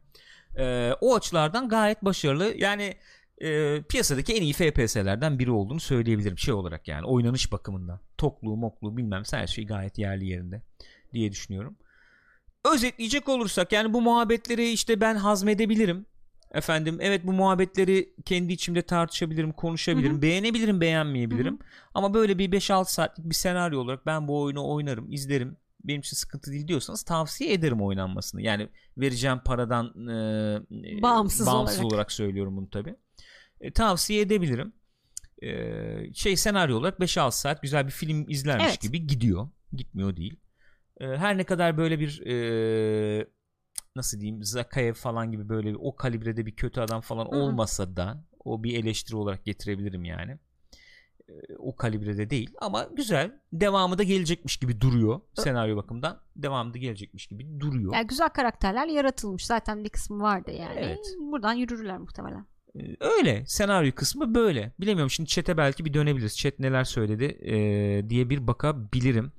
Ee, o açılardan gayet başarılı yani e, piyasadaki en iyi FPS'lerden biri olduğunu söyleyebilirim şey olarak yani oynanış bakımından. Tokluğu mokluğu bilmem her şey gayet yerli yerinde diye düşünüyorum. Özetleyecek olursak yani bu muhabbetleri işte ben hazmedebilirim. Efendim evet bu muhabbetleri kendi içimde tartışabilirim, konuşabilirim, Hı hı. beğenebilirim, beğenmeyebilirim. Hı Ama böyle bir 5-6 saatlik bir senaryo olarak ben bu oyunu oynarım, izlerim. Benim için sıkıntı değil diyorsanız tavsiye ederim oynanmasını. Yani vereceğim paradan e, Bağımsız bağımsız olarak. olarak. söylüyorum bunu tabi. tavsiye edebilirim. E, şey senaryo olarak 5-6 saat güzel bir film izlermiş Evet. gibi gidiyor. Gitmiyor değil. E, her ne kadar böyle bir e, nasıl diyeyim Zakayev falan gibi böyle bir- o kalibrede bir kötü adam falan Hı hı. olmasa da o bir eleştiri olarak getirebilirim yani. E, o kalibrede değil ama güzel. Devamı da gelecekmiş gibi duruyor senaryo bakımından. Devamı da gelecekmiş gibi duruyor. Yani güzel karakterler yaratılmış. Zaten bir kısmı vardı yani. Evet. Buradan yürürler muhtemelen. Ee, Öyle senaryo kısmı böyle. Bilemiyorum şimdi chat'e belki bir dönebiliriz. Chat neler söyledi ee, diye bir bakabilirim.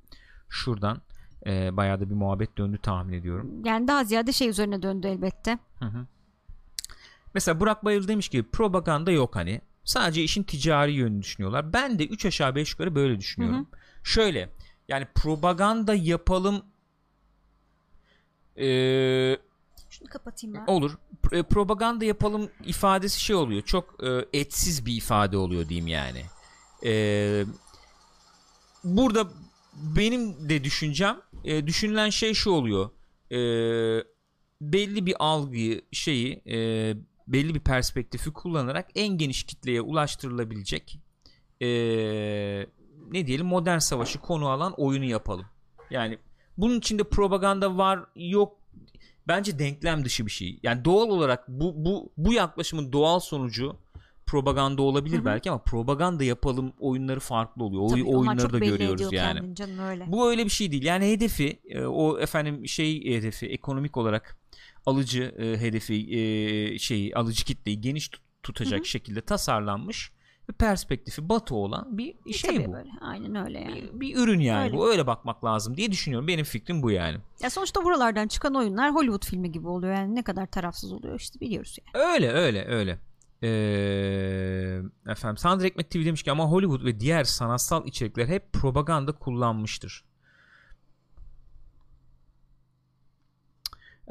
Şuradan ee, bayağı da bir muhabbet döndü tahmin ediyorum. Yani daha ziyade şey üzerine döndü elbette. Hı hı. Mesela Burak Bayıl demiş ki propaganda yok hani. Sadece işin ticari yönünü düşünüyorlar. Ben de 3 aşağı 5 yukarı böyle düşünüyorum. Şöyle yani propaganda yapalım ee, Şunu kapatayım ben. Olur. E, propaganda yapalım ifadesi şey oluyor. Çok e, etsiz bir ifade oluyor diyeyim yani. E, burada benim de düşüncem e, düşünülen şey şu oluyor. E, belli bir algıyı şeyi e, belli bir perspektifi kullanarak en geniş kitleye ulaştırılabilecek e, ne diyelim modern savaşı konu alan oyunu yapalım. Yani bunun içinde propaganda var yok bence denklem dışı bir şey. Yani doğal olarak bu bu bu yaklaşımın doğal sonucu propaganda olabilir Hı hı. belki ama propaganda yapalım oyunları farklı oluyor. O Tabii, oyunları da görüyoruz yani. canım öyle. Bu öyle bir şey değil. Yani hedefi e, o efendim şey hedefi ekonomik olarak alıcı e, hedefi e, şeyi alıcı kitleyi geniş tut- tutacak Hı hı. şekilde tasarlanmış ve perspektifi batı olan bir E, şey tabii bu. Böyle. Aynen öyle yani. Bir, bir ürün yani Öyle. bu. Öyle bakmak lazım diye düşünüyorum. Benim fikrim bu yani. Ya sonuçta buralardan çıkan oyunlar Hollywood filmi gibi oluyor. Yani ne kadar tarafsız oluyor işte biliyoruz yani. Öyle öyle öyle. Ee, efendim Sandra Ekmek TV demiş ki ama Hollywood ve diğer sanatsal içerikler hep propaganda kullanmıştır.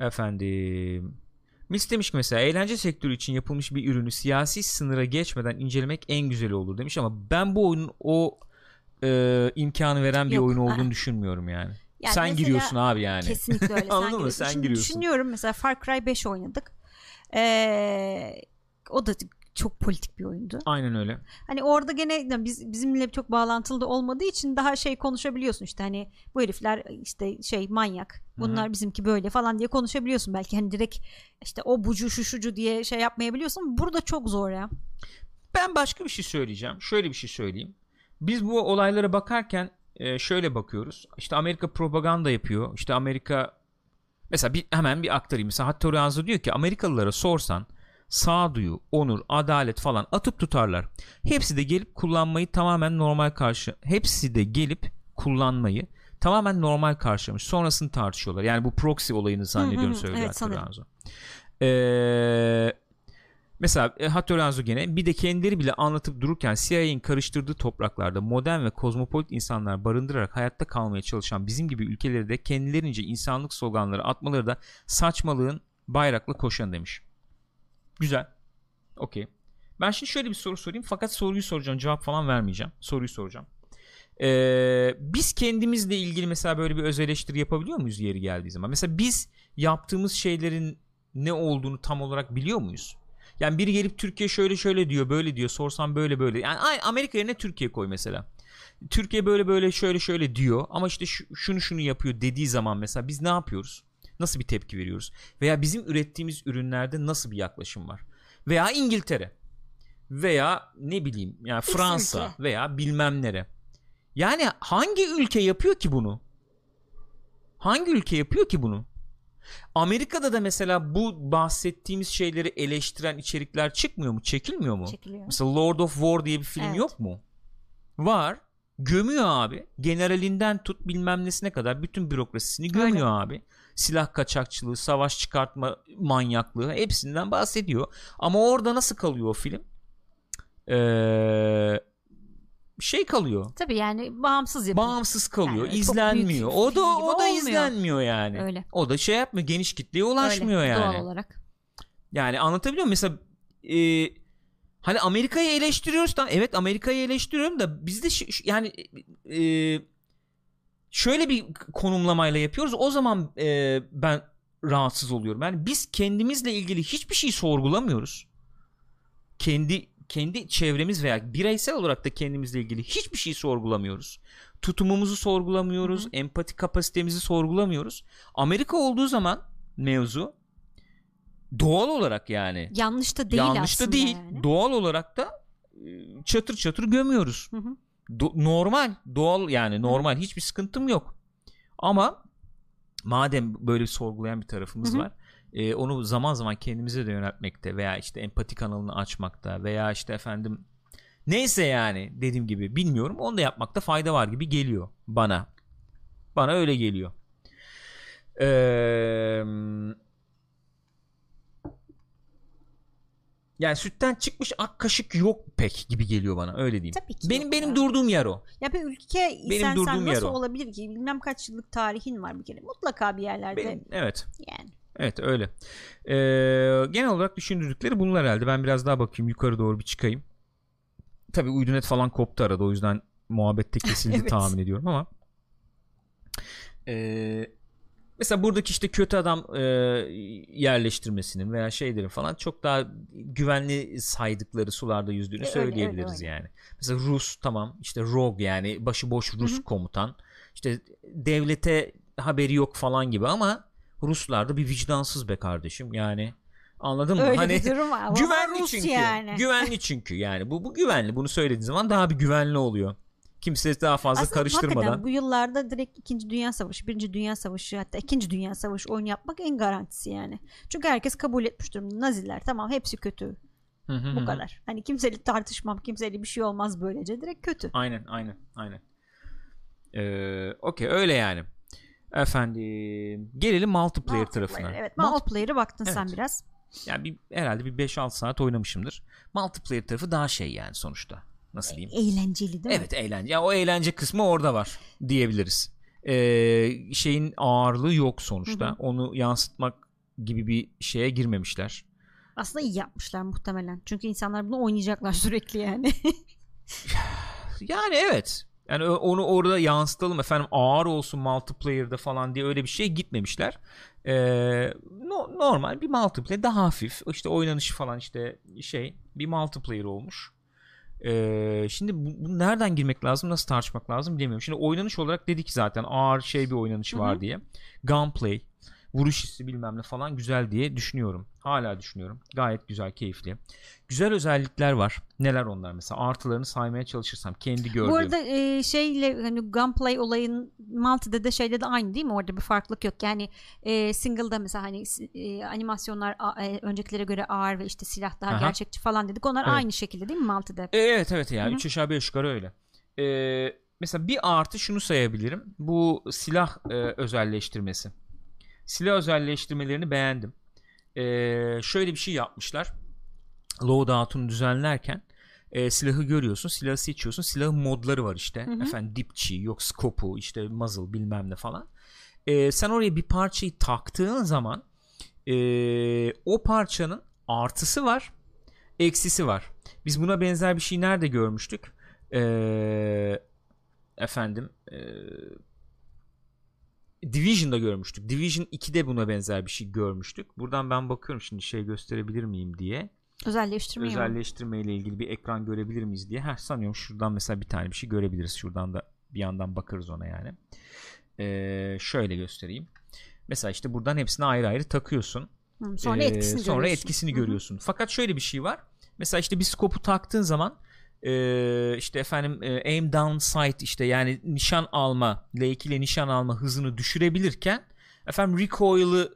Efendim Mis demiş ki mesela eğlence sektörü için yapılmış bir ürünü siyasi sınıra geçmeden incelemek en güzeli olur demiş ama ben bu oyunun o e, imkanı veren bir Yok, oyun aa. olduğunu düşünmüyorum yani. Yani Sen giriyorsun abi yani. Kesinlikle öyle. Anladın mı? giriyorsun. Sen Şimdi giriyorsun. Düşünüyorum mesela Far Cry 5 oynadık. Ee, o da çok politik bir oyundu. Aynen öyle. Hani orada gene biz bizimle çok bağlantılı da olmadığı için daha şey konuşabiliyorsun işte hani bu herifler işte şey manyak. Bunlar bizimki böyle falan diye konuşabiliyorsun belki hani direkt işte o bucu şu şucu diye şey yapmayabiliyorsun. Burada çok zor ya. Ben başka bir şey söyleyeceğim. Şöyle bir şey söyleyeyim. Biz bu olaylara bakarken e, şöyle bakıyoruz. İşte Amerika propaganda yapıyor. İşte Amerika mesela bir, hemen bir aktarayım. Mesela Hattori Hanzo diyor ki Amerikalılara sorsan sağduyu, onur, adalet falan atıp tutarlar. Hepsi de gelip kullanmayı tamamen normal karşı. Hepsi de gelip kullanmayı tamamen normal karşılamış. Sonrasını tartışıyorlar. Yani bu proxy olayını zannediyorum söylüyor evet. Ee, Mesela e, Hattori Hanzo gene bir de kendileri bile anlatıp dururken CIA'nin karıştırdığı topraklarda modern ve kozmopolit insanlar barındırarak hayatta kalmaya çalışan bizim gibi ülkeleri de kendilerince insanlık sloganları atmaları da saçmalığın bayraklı koşan demiş. Güzel. Okey. Ben şimdi şöyle bir soru sorayım fakat soruyu soracağım cevap falan vermeyeceğim. Soruyu soracağım. Ee, biz kendimizle ilgili mesela böyle bir öz eleştiri yapabiliyor muyuz yeri geldiği zaman? Mesela biz yaptığımız şeylerin ne olduğunu tam olarak biliyor muyuz? Yani biri gelip Türkiye şöyle şöyle diyor böyle diyor sorsam böyle böyle. Yani Amerika yerine Türkiye koy mesela. Türkiye böyle böyle şöyle şöyle diyor ama işte şu- şunu şunu yapıyor dediği zaman mesela biz ne yapıyoruz? Nasıl bir tepki veriyoruz? Veya bizim ürettiğimiz ürünlerde nasıl bir yaklaşım var? Veya İngiltere veya ne bileyim yani X Fransa veya bilmem nere. Yani hangi ülke yapıyor ki bunu? Hangi ülke yapıyor ki bunu? Amerika'da da mesela bu bahsettiğimiz şeyleri eleştiren içerikler çıkmıyor mu? Çekilmiyor mu? Çekiliyor. Mesela Lord of War diye bir film Evet. yok mu? Var. Gömüyor abi. Generalinden tut bilmem nesine kadar bütün bürokrasisini gömüyor abi. Silah kaçakçılığı, savaş çıkartma manyaklığı hepsinden bahsediyor. Ama orada nasıl kalıyor o film? Ee, şey kalıyor. Tabii yani bağımsız yapım. Bağımsız kalıyor. Yani izlenmiyor. O da o da olmuyor. izlenmiyor yani. Öyle. O da şey yapmıyor. Geniş kitleye ulaşmıyor Öyle, yani. Doğal olarak. Yani anlatabiliyor muyum? Mesela e, hani Amerika'yı eleştiriyoruz tamam evet Amerika'yı eleştiriyorum da biz de şu- şu- yani e, şöyle bir konumlamayla yapıyoruz. O zaman e, ben rahatsız oluyorum. Yani biz kendimizle ilgili hiçbir şey sorgulamıyoruz. Kendi kendi çevremiz veya bireysel olarak da kendimizle ilgili hiçbir şey sorgulamıyoruz. Tutumumuzu sorgulamıyoruz, Hı hı. empati kapasitemizi sorgulamıyoruz. Amerika olduğu zaman mevzu doğal olarak yani Yanlış da değil yanlış da değil. yani. Doğal olarak da e, çatır çatır gömüyoruz. Hı hı. Do- normal, doğal yani normal hiçbir sıkıntım yok. Ama madem böyle bir sorgulayan bir tarafımız var, e, onu zaman zaman kendimize de yöneltmekte veya işte empati kanalını açmakta veya işte efendim neyse yani dediğim gibi bilmiyorum. Onu da yapmakta fayda var gibi geliyor bana. Bana öyle geliyor. Eee yani sütten çıkmış ak kaşık yok pek gibi geliyor bana öyle diyeyim. Tabii ki benim benim ya. durduğum yer o. Ya bir ülke Benim sen, durduğum sen yer nasıl o. olabilir ki? Bilmem kaç yıllık tarihin var bir kere. Mutlaka bir yerlerde Benim, evet. yani. Evet öyle. Ee, genel olarak düşündürdükleri bunlar herhalde. Ben biraz daha bakayım yukarı doğru bir çıkayım. Tabii uydunet falan koptu arada o yüzden muhabbette kesildi Evet. tahmin ediyorum ama. Ee, mesela buradaki işte kötü adam e, yerleştirmesinin veya şeylerin falan çok daha güvenli saydıkları sularda yüzdüğünü E, öyle, söyleyebiliriz öyle, öyle. yani. Mesela Rus tamam işte rogue yani başıboş Rus Hı hı. komutan işte devlete haberi yok falan gibi ama Ruslar da bir vicdansız be kardeşim yani anladın mı? Öyle hani bir durum var. Güvenli Rus çünkü. yani. Güvenli çünkü yani bu bu güvenli. Bunu söylediğin zaman daha bir güvenli oluyor. Kimse daha fazla Aslında karıştırmadan. bu yıllarda direkt 2. Dünya Savaşı, 1. Dünya Savaşı hatta 2. Dünya Savaşı oyunu yapmak en garantisi yani. Çünkü herkes kabul etmiş durumda. Naziler tamam hepsi kötü. Hı hı hı. Bu kadar. Hani kimseyle tartışmam, kimseyle bir şey olmaz böylece. Direkt kötü. Aynen aynen aynen. Ee, Okey öyle yani. Efendim gelelim multiplayer, tarafına. Evet, Multi- multiplayer'e baktın sen Evet. biraz. Yani bir, herhalde bir 5-6 saat oynamışımdır. Multiplayer tarafı daha şey yani sonuçta. Nasıl diyeyim? Eğlenceli değil mi? Evet eğlence. Ya o eğlence kısmı orada var diyebiliriz. Ee, şeyin ağırlığı yok sonuçta. Hı hı. Onu yansıtmak gibi bir şeye girmemişler. Aslında iyi yapmışlar muhtemelen. Çünkü insanlar bunu oynayacaklar sürekli yani. Yani evet. Yani onu orada yansıtalım efendim ağır olsun multiplayer'da falan diye öyle bir şeye gitmemişler. Ee, no- normal bir multiplayer daha hafif işte oynanışı falan işte şey bir multiplayer olmuş. Ee, şimdi bu, bu nereden girmek lazım nasıl tartışmak lazım bilemiyorum. Şimdi oynanış olarak dedik zaten ağır şey bir oynanışı var diye. Gunplay vuruş hissi bilmem ne falan güzel diye düşünüyorum. Hala düşünüyorum. Gayet güzel, keyifli. Güzel özellikler var. Neler onlar mesela? Artılarını saymaya çalışırsam kendi gördüğüm. Bu arada e, şeyle hani gunplay olayın multide de şeyde de aynı değil mi? Orada bir farklılık yok. Yani e, single'da mesela hani e, animasyonlar a- e, öncekilere göre ağır ve işte silah daha Aha. gerçekçi falan dedik. Onlar Evet. aynı şekilde değil mi multide? E, Evet evet yani Hı hı. 3 aşağı 5 yukarı öyle. Ee, mesela bir artı şunu sayabilirim. Bu silah e, özelleştirmesi. Silah özelleştirmelerini beğendim. Ee, şöyle bir şey yapmışlar. Loadout'unu düzenlerken e, silahı görüyorsun, silahı seçiyorsun. Silahın modları var işte. Hı hı. Efendim dipçi, yok scope'u, işte muzzle bilmem ne falan. Ee, sen oraya bir parçayı taktığın zaman e, o parçanın artısı var, eksisi var. Biz buna benzer bir şey nerede görmüştük? Ee, efendim e, Division'da görmüştük. Division 2'de buna benzer bir şey görmüştük. Buradan ben bakıyorum şimdi şey gösterebilir miyim diye. Özelleştirme. Özelleştirme ile ilgili bir ekran görebilir miyiz diye. Heh, sanıyorum şuradan mesela bir tane bir şey görebiliriz. Şuradan da bir yandan bakarız ona yani. Ee, şöyle göstereyim. Mesela işte buradan hepsini ayrı ayrı takıyorsun. Hı, Sonra Ee, etkisini sonra görüyorsun. etkisini Hı hı. görüyorsun. Fakat şöyle bir şey var. Mesela işte bir skopu taktığın zaman e, işte efendim e, aim down sight işte yani nişan alma L2 ile nişan alma hızını düşürebilirken efendim recoil'ı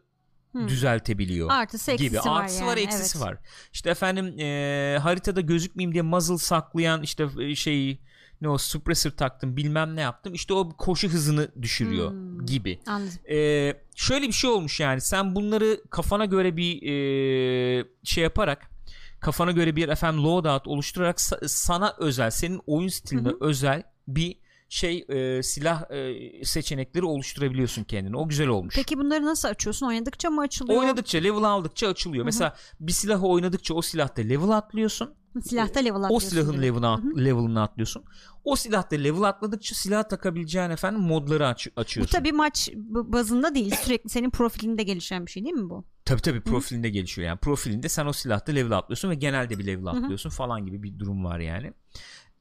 Hı. düzeltebiliyor Artısı gibi. var Artısı yani. var, eksisi evet. var. İşte efendim e, haritada gözükmeyeyim diye muzzle saklayan işte e, şey ne o suppressor taktım bilmem ne yaptım. İşte o koşu hızını düşürüyor Hmm. gibi. Anladım. Ee, şöyle bir şey olmuş yani sen bunları kafana göre bir e, şey yaparak kafana göre bir efendim loadout oluşturarak sa- sana özel senin oyun stiline Hı hı. özel bir şey e, silah e, seçenekleri oluşturabiliyorsun kendine. O güzel olmuş. Peki bunları nasıl açıyorsun? Oynadıkça mı açılıyor? Oynadıkça level aldıkça açılıyor. Hı hı. Mesela bir silahı oynadıkça o silahta level atlıyorsun. Silahta level O atlıyorsun. silahın direkt. level'ını, at- level'ını atlıyorsun. O silahta level atladıkça silah takabileceğin efendim modları aç- Bu açıyorsun. tabii maç bazında değil. Sürekli senin profilinde gelişen bir şey değil mi bu? Tabii tabii profilinde gelişiyor yani. Profilinde sen o silahta level atlıyorsun ve genelde bir level atlıyorsun falan gibi bir durum var yani.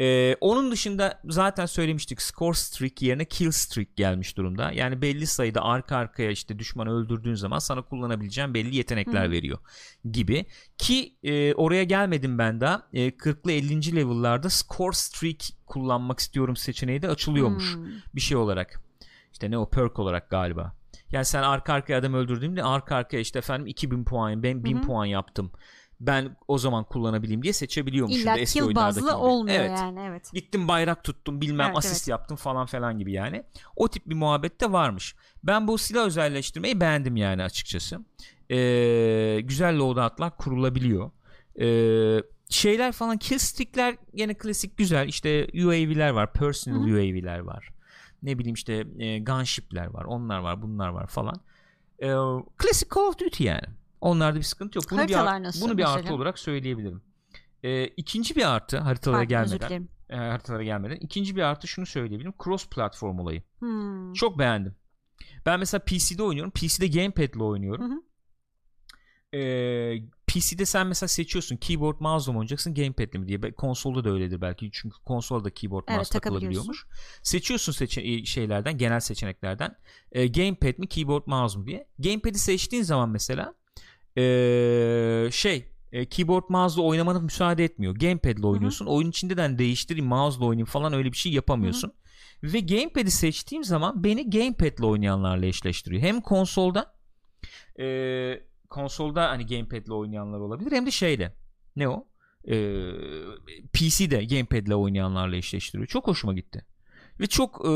Ee, onun dışında zaten söylemiştik score streak yerine kill streak gelmiş durumda. Yani belli sayıda arka arkaya işte düşmanı öldürdüğün zaman sana kullanabileceğin belli yetenekler Hı hı. veriyor gibi. Ki e, oraya gelmedim ben daha. E, 40'lı 50. level'larda score streak kullanmak istiyorum seçeneği de açılıyormuş Hmm. bir şey olarak. İşte ne o perk olarak galiba. Yani sen arka arkaya adam öldürdüğünde arka arkaya işte efendim 2000 puan ben 1000 Hı hı. puan yaptım. Ben o zaman kullanabileyim diye seçebiliyormuşum İlla kill bazlı gibi. olmuyor evet. yani evet. Gittim bayrak tuttum bilmem Evet, asist evet. yaptım falan falan gibi yani. O tip bir muhabbet de varmış. Ben bu silah özelleştirmeyi beğendim yani açıkçası. Ee, güzel loadoutlar kurulabiliyor. Ee, şeyler falan kill stickler gene klasik güzel. İşte UAV'ler var. Personal Hı hı. UAV'ler var. Ne bileyim işte e, gunship'ler var. Onlar var bunlar var falan. Ee, klasik Call of Duty yani. Onlarda bir sıkıntı yok. Bunu bir, Haritalar art- nasıl bunu bir artı olarak söyleyebilirim. Ee, ikinci bir artı haritalara Pardon, gelmeden e, haritalara gelmeden ikinci bir artı şunu söyleyebilirim cross platform olayı Hmm. çok beğendim ben mesela PC'de oynuyorum PC'de gamepad ile oynuyorum Hı hı. Ee, PC'de sen mesela seçiyorsun keyboard mouse mu oynayacaksın gamepad mi diye konsolda da öyledir belki çünkü konsolda keyboard Evet, mouse takılabiliyormuş seçiyorsun seçe- e, şeylerden genel seçeneklerden e, gamepad mi keyboard mouse mu diye gamepad'i seçtiğin zaman mesela e, şey e, keyboard mouse'la oynamana müsaade etmiyor. Gamepad ile oynuyorsun. Oyun içinden değiştireyim mouse'la oynayayım falan öyle bir şey yapamıyorsun. Ve gamepad'i seçtiğim zaman beni gamepad ile oynayanlarla eşleştiriyor. Hem konsolda e, konsolda hani gamepad ile oynayanlar olabilir hem de şeyle. Ne o? E, PC'de gamepad ile oynayanlarla eşleştiriyor. Çok hoşuma gitti. Ve çok e,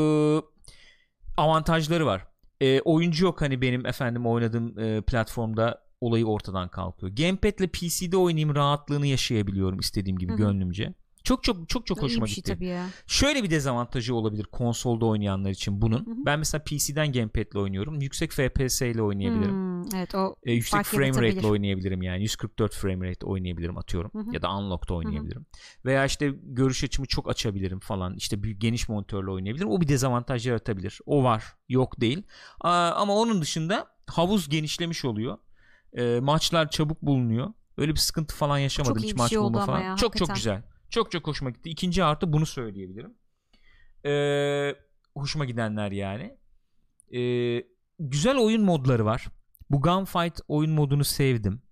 avantajları var. E, oyuncu yok hani benim efendim oynadığım e, platformda olayı ortadan kalkıyor. Gamepad ile PC'de oynayayım rahatlığını yaşayabiliyorum istediğim gibi Hı hı. gönlümce. Çok çok çok çok hoşuma şey gitti. ya. Şöyle bir dezavantajı olabilir konsolda oynayanlar için bunun. Hı hı. Ben mesela PC'den gamepad ile oynuyorum. Yüksek FPS ile oynayabilirim. Hmm, evet o E, yüksek frame rate ile oynayabilirim yani 144 frame rate oynayabilirim atıyorum Hı hı. ya da unlocked oynayabilirim veya işte görüş açımı çok açabilirim falan işte büyük geniş monitörle oynayabilirim o bir dezavantaj yaratabilir o var yok değil Aa, ama onun dışında havuz genişlemiş oluyor E, maçlar çabuk bulunuyor öyle bir sıkıntı falan yaşamadım Çok hiç maç şey bulma falan ya, çok çok hakikaten. güzel çok çok hoşuma gitti ikinci artı bunu söyleyebilirim E, hoşuma gidenler yani E, güzel oyun modları var bu Gunfight oyun modunu sevdim.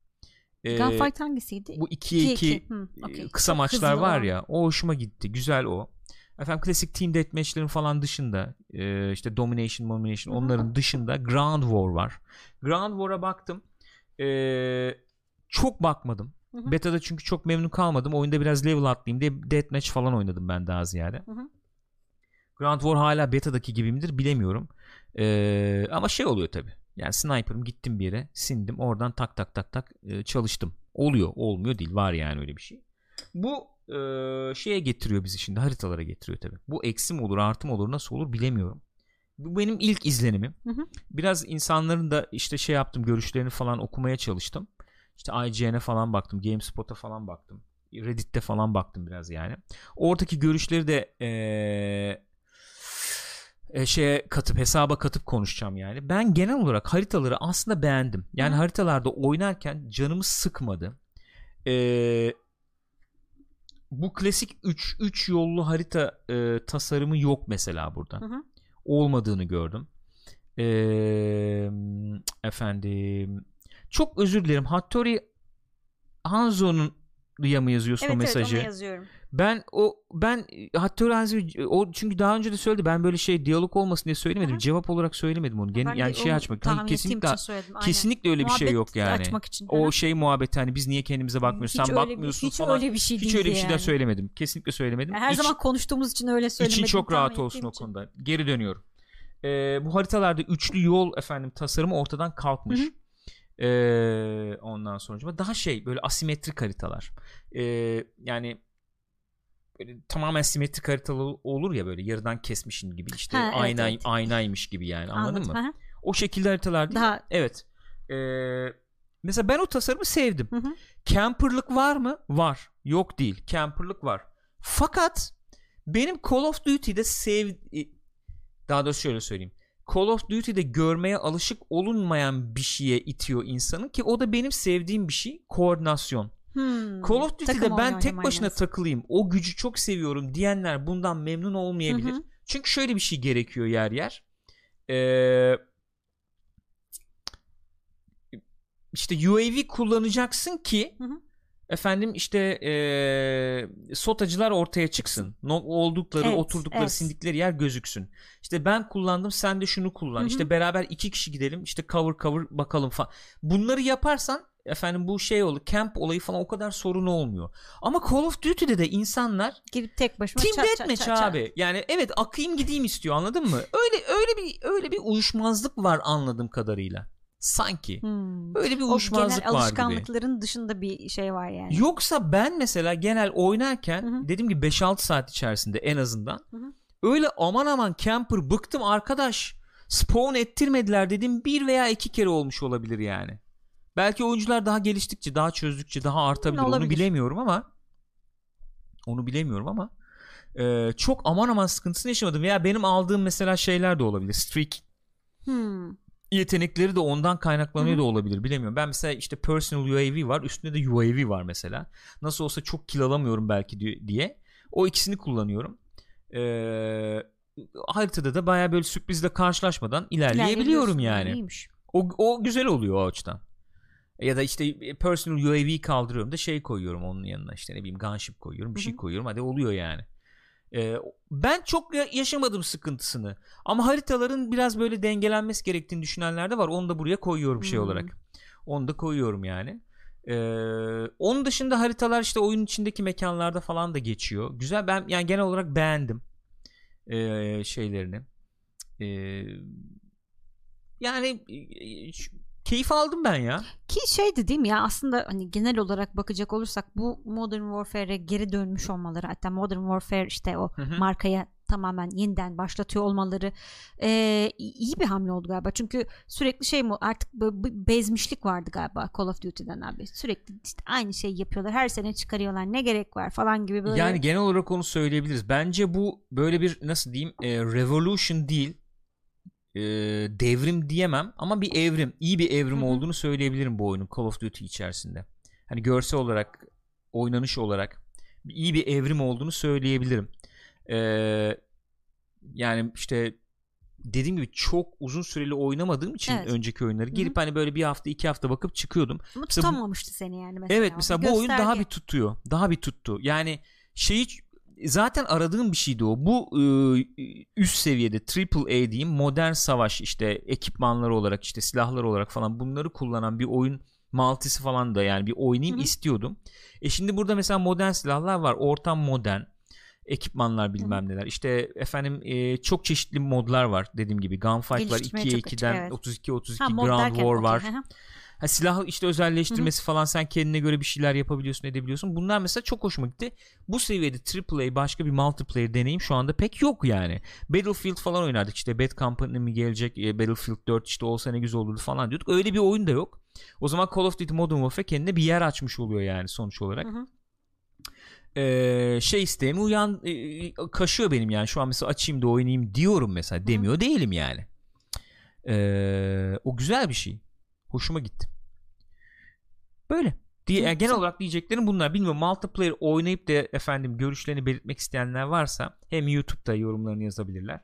Ee, Gunfight hangisiydi? bu 2'ye 2 2. Hı, okey. kısa Çok maçlar var ya o hoşuma gitti. Güzel o. Efendim klasik team deathmatch'lerin falan dışında e, işte domination, domination onların dışında Ground War var. Ground War'a baktım. E, çok bakmadım. Hı hı. Beta'da çünkü çok memnun kalmadım. Oyunda biraz level atlayayım diye deathmatch falan oynadım ben daha ziyade. Hı hı. Ground War hala beta'daki gibi midir bilemiyorum. Ee, ama şey oluyor tabi. Yani sniper'ım gittim bir yere sindim oradan tak tak tak tak e, çalıştım. Oluyor olmuyor değil var yani öyle bir şey. Bu e, şeye getiriyor bizi şimdi haritalara getiriyor tabi. Bu eksi mi olur artı mı olur nasıl olur bilemiyorum. Bu benim ilk izlenimim. Hı hı. Biraz insanların da işte şey yaptım görüşlerini falan okumaya çalıştım. İşte IGN'e falan baktım. GameSpot'a falan baktım. Reddit'te falan baktım biraz yani. Oradaki görüşleri de eee e, şeye katıp hesaba katıp konuşacağım yani. Ben genel olarak haritaları aslında beğendim. Yani Hı. haritalarda oynarken canımı sıkmadı. Ee, bu klasik 3 3 yollu harita e, tasarımı yok mesela burada. Hı hı. Olmadığını gördüm. Ee, efendim çok özür dilerim. Hattori Hanzo'nun ya mı yazıyorsun Evet o mesajı? evet onu yazıyorum. Ben o ben Hattori Hanzo o çünkü daha önce de söyledi. Ben böyle şey diyalog olmasın diye söylemedim. Hı hı. Cevap olarak söylemedim onu. Gen- Ben yani şey açmak. ettiğim kesinlikle için söyledim, aynen. kesinlikle öyle bir şey yok yani. açmak için. O hı. şey muhabbeti hani biz niye kendimize bakmıyoruz? hiç Sen bakmıyorsun hiç falan. öyle bir şey hiç öyle bir şeyden yani. söylemedim. Kesinlikle söylemedim. Yani her İç- zaman konuştuğumuz için öyle söylemedim. için çok rahat olsun o konuda. Geri dönüyorum. Ee, bu haritalarda üçlü yol efendim tasarımı ortadan kalkmış. Hı hı. Ee, ondan sonra daha şey böyle asimetrik haritalar. Ee, yani böyle tamamen simetrik haritalı olur ya böyle yarıdan kesmişin gibi işte Ha, evet, ayna evet. aynaymış gibi yani anladın Anladım. mı? Hı. O şekilde haritalar değil. Daha Evet. Ee, mesela ben o tasarımı sevdim. Hı hı. Camperlık var mı? Var. Yok değil. Camperlık var. Fakat benim Call of Duty'de sev e, daha doğrusu şöyle söyleyeyim. Call of Duty'de görmeye alışık olunmayan bir şeye itiyor insanı ki o da benim sevdiğim bir şey koordinasyon. Hmm. Call of Duty'de ben tek başına lazım. takılayım o gücü çok seviyorum diyenler bundan memnun olmayabilir. Hı hı. Çünkü şöyle bir şey gerekiyor yer yer. Ee, işte UAV kullanacaksın ki Hı hı. Efendim işte ee, sotacılar ortaya çıksın. No, oldukları, Evet, oturdukları, evet. sindikleri yer gözüksün. İşte ben kullandım, sen de şunu kullan. Hı hı. İşte beraber iki kişi gidelim. işte cover cover bakalım falan. Bunları yaparsan efendim bu şey olur. Camp olayı falan o kadar sorun olmuyor. Ama Call of Duty'de de insanlar Girip tek başıma Team Deathmatch çat çat. abi. Yani evet akayım gideyim istiyor anladın mı? Öyle öyle bir öyle bir uyuşmazlık var anladığım kadarıyla. Sanki. Hmm. Öyle bir uyuşmazlık genel var gibi. alışkanlıkların dışında bir şey var yani. Yoksa ben mesela genel oynarken Hı hı. dedim ki 5-6 saat içerisinde en azından Hı hı. öyle aman aman camper bıktım arkadaş spawn ettirmediler dedim bir veya iki kere olmuş olabilir yani. Belki oyuncular daha geliştikçe daha çözdükçe daha artabilir onu olabilir. bilemiyorum ama onu bilemiyorum ama e, çok aman aman sıkıntısını yaşamadım veya benim aldığım mesela şeyler de olabilir streak Hmm. Yetenekleri de ondan kaynaklanıyor da olabilir bilemiyorum. Ben mesela işte personal UAV var üstünde de UAV var mesela. Nasıl olsa çok kill alamıyorum belki di- diye. O ikisini kullanıyorum. Ee, haritada da baya böyle sürprizle karşılaşmadan ilerleyebiliyorum yani. O, o güzel oluyor o açıdan. Ya da işte personal UAV kaldırıyorum da şey koyuyorum onun yanına işte ne bileyim gunship koyuyorum bir Hı şey koyuyorum hadi oluyor yani. Ee, ben çok ya- yaşamadım sıkıntısını ama haritaların biraz böyle dengelenmesi gerektiğini düşünenler de var onu da buraya koyuyorum şey Hmm. olarak onu da koyuyorum yani. Ee, onun dışında haritalar işte oyun içindeki mekanlarda falan da geçiyor. Güzel ben yani genel olarak beğendim ee, şeylerini. Ee, yani keyif aldım ben ya. Ki şeydi değil mi ya aslında hani genel olarak bakacak olursak bu Modern Warfare'e geri dönmüş olmaları hatta Modern Warfare işte o Hı hı. markaya tamamen yeniden başlatıyor olmaları e, iyi bir hamle oldu galiba. Çünkü sürekli şey mi artık bezmişlik vardı galiba Call of Duty'den abi. Sürekli işte aynı şeyi yapıyorlar. Her sene çıkarıyorlar. Ne gerek var falan gibi böyle. Yani genel olarak onu söyleyebiliriz. Bence bu böyle bir nasıl diyeyim e, revolution değil e, devrim diyemem ama bir evrim iyi bir evrim Hı hı. olduğunu söyleyebilirim bu oyunun Call of Duty içerisinde. Hani görsel olarak oynanış olarak iyi bir evrim olduğunu söyleyebilirim. E, yani işte dediğim gibi çok uzun süreli oynamadığım için Evet. önceki oyunları girip hani böyle bir hafta iki hafta bakıp çıkıyordum. Ama mesela tutamamıştı seni yani mesela. Evet mesela bu oyun daha gösterge. bir tutuyor. Daha bir tuttu. Yani şeyi zaten aradığım bir şeydi o. Bu e, üst seviyede AAA diyeyim modern savaş işte ekipmanları olarak işte silahlar olarak falan bunları kullanan bir oyun multisi falan da yani bir oynayayım Hı hı. istiyordum. E şimdi burada mesela modern silahlar var. Ortam modern. Ekipmanlar bilmem neler. İşte efendim e, çok çeşitli modlar var dediğim gibi. Gunfight var Geliştirmeye 2'ye çok açık, 2'den evet. 32 32 Ha, Ground War var. hı hı. Ha, silah işte özelleştirmesi falan sen kendine göre bir şeyler yapabiliyorsun edebiliyorsun. Bunlar mesela çok hoşuma gitti. Bu seviyede AAA başka bir multiplayer deneyim şu anda pek yok yani. Battlefield falan oynardık işte Bad Company mi gelecek e, Battlefield 4 işte olsa ne güzel olurdu falan diyorduk. Öyle bir oyun da yok. O zaman Call of Duty Modern Warfare kendine bir yer açmış oluyor yani sonuç olarak. Hı hı. Ee, şey isteğimi uyan e, kaşıyor benim yani şu an mesela açayım da oynayayım diyorum mesela demiyor değilim yani. Ee, o güzel bir şey. Hoşuma gitti. Böyle. Diye, yani genel olarak diyeceklerim bunlar. Bilmiyorum multiplayer oynayıp da efendim görüşlerini belirtmek isteyenler varsa hem YouTube'da yorumlarını yazabilirler.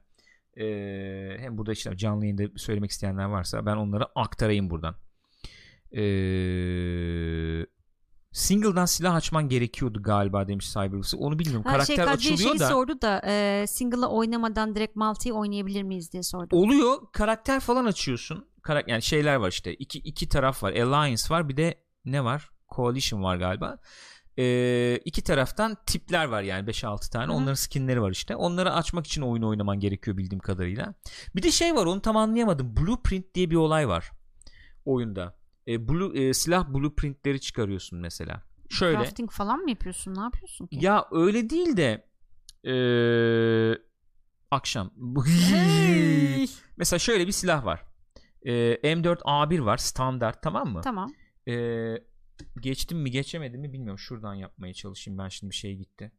Ee, hem burada işte canlı yayında söylemek isteyenler varsa ben onları aktarayım buradan. Ee, single'dan silah açman gerekiyordu galiba demiş Cyberwolves. Onu bilmiyorum. Ha, Karakter şey, açılıyor şeyi da sordu da e, single'la oynamadan direkt multi oynayabilir miyiz diye sordu. oluyor. Karakter falan açıyorsun. Karak yani şeyler var işte. iki iki taraf var. Alliance var. Bir de ne var? Coalition var galiba. Ee, iki taraftan tipler var yani 5-6 tane. Hı. Onların skinleri var işte. Onları açmak için oyunu oynaman gerekiyor bildiğim kadarıyla. Bir de şey var onu tam anlayamadım. Blueprint diye bir olay var oyunda. Ee, blue, e, silah blueprintleri çıkarıyorsun mesela. Şöyle. Crafting falan mı yapıyorsun? Ne yapıyorsun ki? Ya öyle değil de ee, akşam. Hey! Mesela şöyle bir silah var. Ee, M4A1 var standart tamam mı? Tamam. Ee, geçtim mi geçemedim mi bilmiyorum. Şuradan yapmaya çalışayım. Ben şimdi bir şey gitti.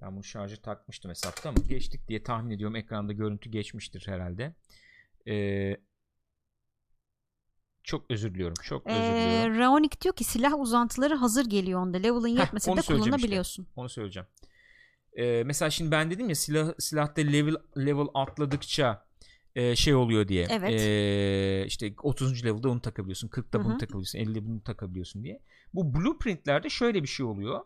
Ben bunu şarjı takmıştım hesapta ama geçtik diye tahmin ediyorum. Ekranda görüntü geçmiştir herhalde. Ee, çok özür diliyorum. Çok özür Ee, diliyorum. Raonic diyor ki silah uzantıları hazır geliyor onda. Level'ın onu de söyleyeceğim işte. kullanabiliyorsun. Onu söyleyeceğim. Ee, mesela şimdi ben dedim ya silah silahta level level atladıkça e, şey oluyor diye. Evet. Ee, işte 30. level'da onu takabiliyorsun. 40'ta Hı bunu hı. takabiliyorsun. 50'de bunu takabiliyorsun diye. Bu blueprintlerde şöyle bir şey oluyor.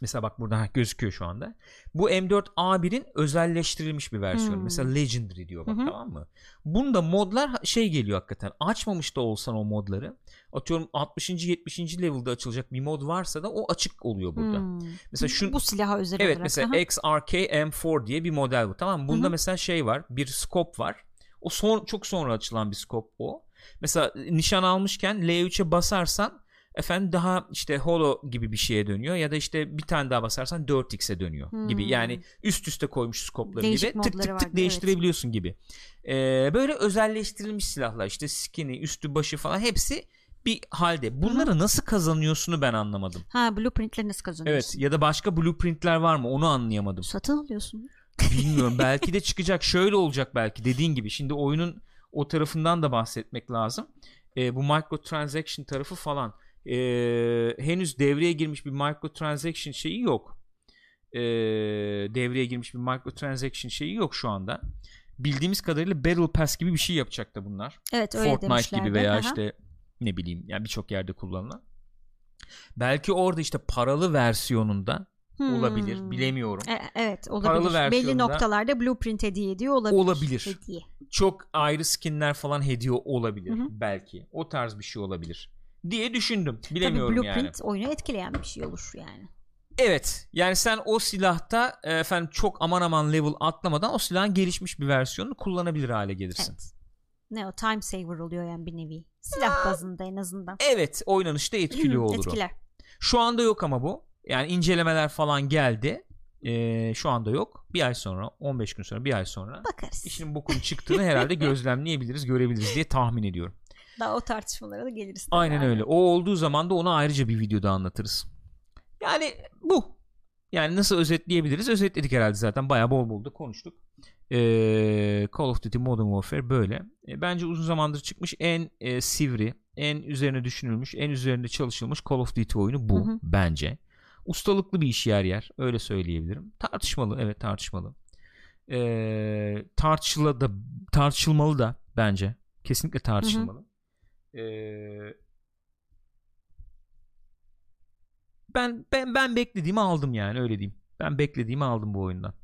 Mesela bak burada ha, gözüküyor şu anda. Bu M4A1'in özelleştirilmiş bir versiyonu. Hmm. Mesela Legendary diyor bak Hı hı. tamam mı? Bunda modlar şey geliyor hakikaten. Açmamış da olsan o modları. Atıyorum 60. 70. level'da açılacak bir mod varsa da o açık oluyor burada. Hmm. Mesela şu Bu silaha özel Evet olarak. mesela Aha. XRK M4 diye bir model bu tamam mı? Bunda Hı hı. mesela şey var bir scope var. O son, çok sonra açılan bir scope o. Mesela nişan almışken L3'e basarsan efendim daha işte holo gibi bir şeye dönüyor ya da işte bir tane daha basarsan 4x'e dönüyor gibi. Hmm. Yani üst üste koymuş Değişik gibi tık tık vardı, tık değiştirebiliyorsun gibi. Ee, böyle özelleştirilmiş silahlar işte skin'i, üstü başı falan hepsi bir halde. Bunları nasıl kazanıyorsunu ben anlamadım. Ha blueprintleri nasıl Evet kazanıyorsun? ya da başka blueprintler var mı onu anlayamadım. Satın alıyorsun. Bilmiyorum belki de çıkacak şöyle olacak belki dediğin gibi şimdi oyunun o tarafından da bahsetmek lazım Ee, bu microtransaction tarafı falan Ee, henüz devreye girmiş bir microtransaction şeyi yok Ee, devreye girmiş bir microtransaction şeyi yok şu anda bildiğimiz kadarıyla Battle Pass gibi bir şey yapacak da bunlar Evet öyle Fortnite demişlerdi. gibi veya Aha. işte ne bileyim yani birçok yerde kullanılan belki orada işte paralı versiyonunda Hmm. olabilir bilemiyorum E, evet Paralı olabilir. Belli versiyonda- noktalarda blueprint hediye ediyor olabilir. Olabilir. Hediye. çok ayrı skinler falan hediye olabilir Hı hı. belki. O tarz bir şey olabilir diye düşündüm. Tabii Bilemiyorum blueprint yani. oyunu etkileyen bir şey olur yani. Evet. Yani sen o silahta e, efendim çok aman aman level atlamadan o silahın gelişmiş bir versiyonunu kullanabilir hale gelirsin. Evet. ne o time saver oluyor yani bir nevi. Silah bazında en azından. Evet oynanışta etkili olur o. Etkiler. Şu anda yok ama bu. Yani incelemeler falan geldi. Ee, şu anda yok. Bir ay sonra 15 gün sonra bir ay sonra Bakarız. işin bokun çıktığını herhalde gözlemleyebiliriz görebiliriz diye tahmin ediyorum. Daha o tartışmalara da geliriz. Aynen öyle. O olduğu zaman da onu ayrıca bir videoda anlatırız. Yani bu. Yani nasıl özetleyebiliriz? Özetledik herhalde zaten. Bayağı bol bol da konuştuk. Ee, Call of Duty Modern Warfare böyle. E, bence uzun zamandır çıkmış en e, sivri, en üzerine düşünülmüş, en üzerinde çalışılmış Call of Duty oyunu bu Hı hı. bence. Ustalıklı bir iş yer yer. Öyle söyleyebilirim. Tartışmalı. Evet tartışmalı. Ee, tartışıla da tartışılmalı da bence. Kesinlikle tartışılmalı. Ee, ben ben ben beklediğimi aldım yani öyle diyeyim. Ben beklediğimi aldım bu oyundan.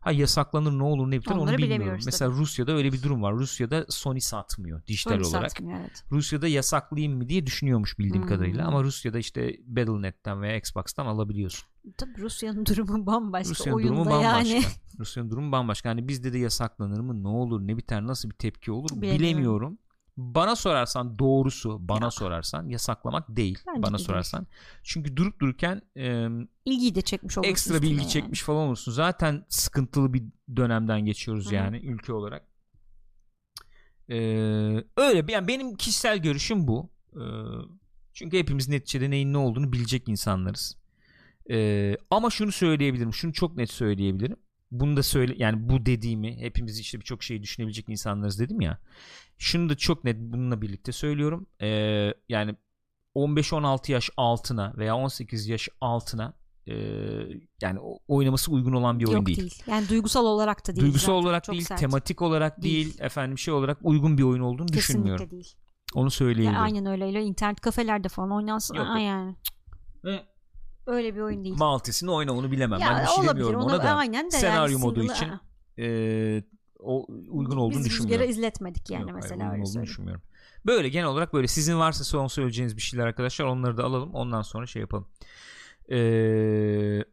Ha yasaklanır ne olur ne biter onu Onları bilmiyorum. bilemiyoruz Mesela Rusya'da öyle bir durum var. Rusya'da Sony satmıyor dijital Sony olarak. satmıyor, evet. Rusya'da yasaklayayım mı diye düşünüyormuş bildiğim Hmm. kadarıyla ama Rusya'da işte Battle.net'ten veya Xbox'tan alabiliyorsun. Tabii Rusya'nın durumu bambaşka. Rusya'nın Oyunda durumu bambaşka. yani. Rusya'nın durumu bambaşka. Hani bizde de yasaklanır mı? Ne olur? Ne biter? Nasıl bir tepki olur? Bilemiyorum. Bilemiyorum. Bana sorarsan doğrusu bana Yok. sorarsan yasaklamak değil Bence bana de değil. sorarsan. Çünkü durup dururken e, İlgiyi de çekmiş olursun. ekstra bir ilgi yani. çekmiş falan olursun. Zaten sıkıntılı bir dönemden geçiyoruz Hı yani ülke olarak. E, öyle yani benim kişisel görüşüm bu. E, çünkü hepimiz neticede neyin ne olduğunu bilecek insanlarız. E, ama şunu söyleyebilirim. Şunu çok net söyleyebilirim. Bunu da söyle yani bu dediğimi hepimiz işte birçok şeyi düşünebilecek insanlarız dedim ya. Şunu da çok net bununla birlikte söylüyorum. E, yani 15-16 yaş altına veya 18 yaş altına e, yani oynaması uygun olan bir oyun Yok değil. değil. Yani duygusal olarak da değil. Duygusal zaten. olarak Çok değil, sert. tematik olarak değil. Değil. efendim şey olarak uygun bir oyun olduğunu düşünmüyorum. Kesinlikle değil. Onu Ya söyleyebilirim. aynen öyle. öyle. internet kafelerde falan oynansın. Yok, Aa, yani. Öyle bir oyun değil. Maltesini oyna onu bilemem. ya ben bir şey olabilir. demiyorum Ona, ona da. aynen de senaryo yani modu için e, o uygun olduğunu Biz düşünmüyorum. rüzgara izletmedik yani Yok, hayır, mesela uygun öyle olduğunu düşünmüyorum. Böyle genel olarak böyle sizin varsa son söyleyeceğiniz bir şeyler arkadaşlar onları da alalım ondan sonra şey yapalım. Ee,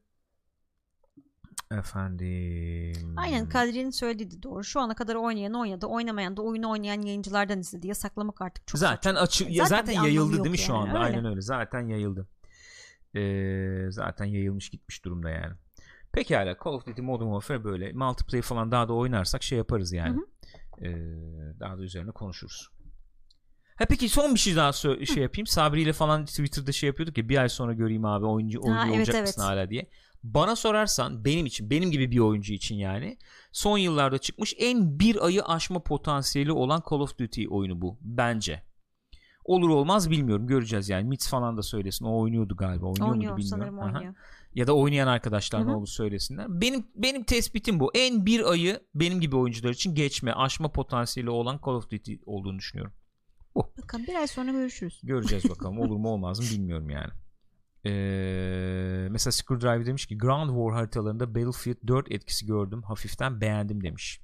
efendim. Aynen Kadri'nin söylediği de doğru. Şu ana kadar oynayan oynadı. Oynamayan da oyunu oynayan yayıncılardan izledi. Yasaklamak artık çok zaten açık Zaten zaten, anlamı yayıldı değil mi şu yani, anda? öyle. Aynen öyle. Zaten yayıldı. Ee, zaten yayılmış gitmiş durumda yani. Pekala Call of Duty Modern Warfare böyle multiplayer falan daha da oynarsak şey yaparız yani. Ee, daha da üzerine konuşuruz. Ha peki son bir şey daha sö- şey yapayım. Sabri ile falan Twitter'da şey yapıyorduk ya bir ay sonra göreyim abi oyuncu oyuncu evet, olacak evet. mısın hala diye. Bana sorarsan benim için benim gibi bir oyuncu için yani son yıllarda çıkmış en bir ayı aşma potansiyeli olan Call of Duty oyunu bu bence. Olur olmaz bilmiyorum göreceğiz yani. Mitz falan da söylesin. O oynuyordu galiba. Oynuyor, Oynuyor muydu bilmiyorum. sanırım Aha. Ya da oynayan arkadaşlar ne Hı hı. olur söylesinler. Benim benim tespitim bu. En bir ayı benim gibi oyuncular için geçme, aşma potansiyeli olan Call of Duty olduğunu düşünüyorum. Bakın bir ay sonra görüşürüz. Göreceğiz bakalım olur mu olmaz mı bilmiyorum yani. Ee, mesela Screwdriver demiş ki Ground War haritalarında Battlefield 4 etkisi gördüm. Hafiften beğendim demiş.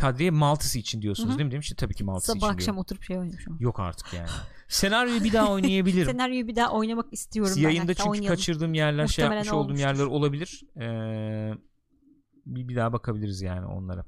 Kadriye Maltese için diyorsunuz Hı hı. değil mi? Demiş tabii ki Maltese Sabah için akşam diyorum. oturup şey oynamışım. Yok artık yani. Senaryoyu bir daha oynayabilirim. Senaryoyu bir daha oynamak istiyorum. Yayında çünkü oynayalım. kaçırdığım yerler şey Muhtemelen yapmış olduğum olmuştur. yerler olabilir. Ee, bir, bir daha bakabiliriz yani onlara.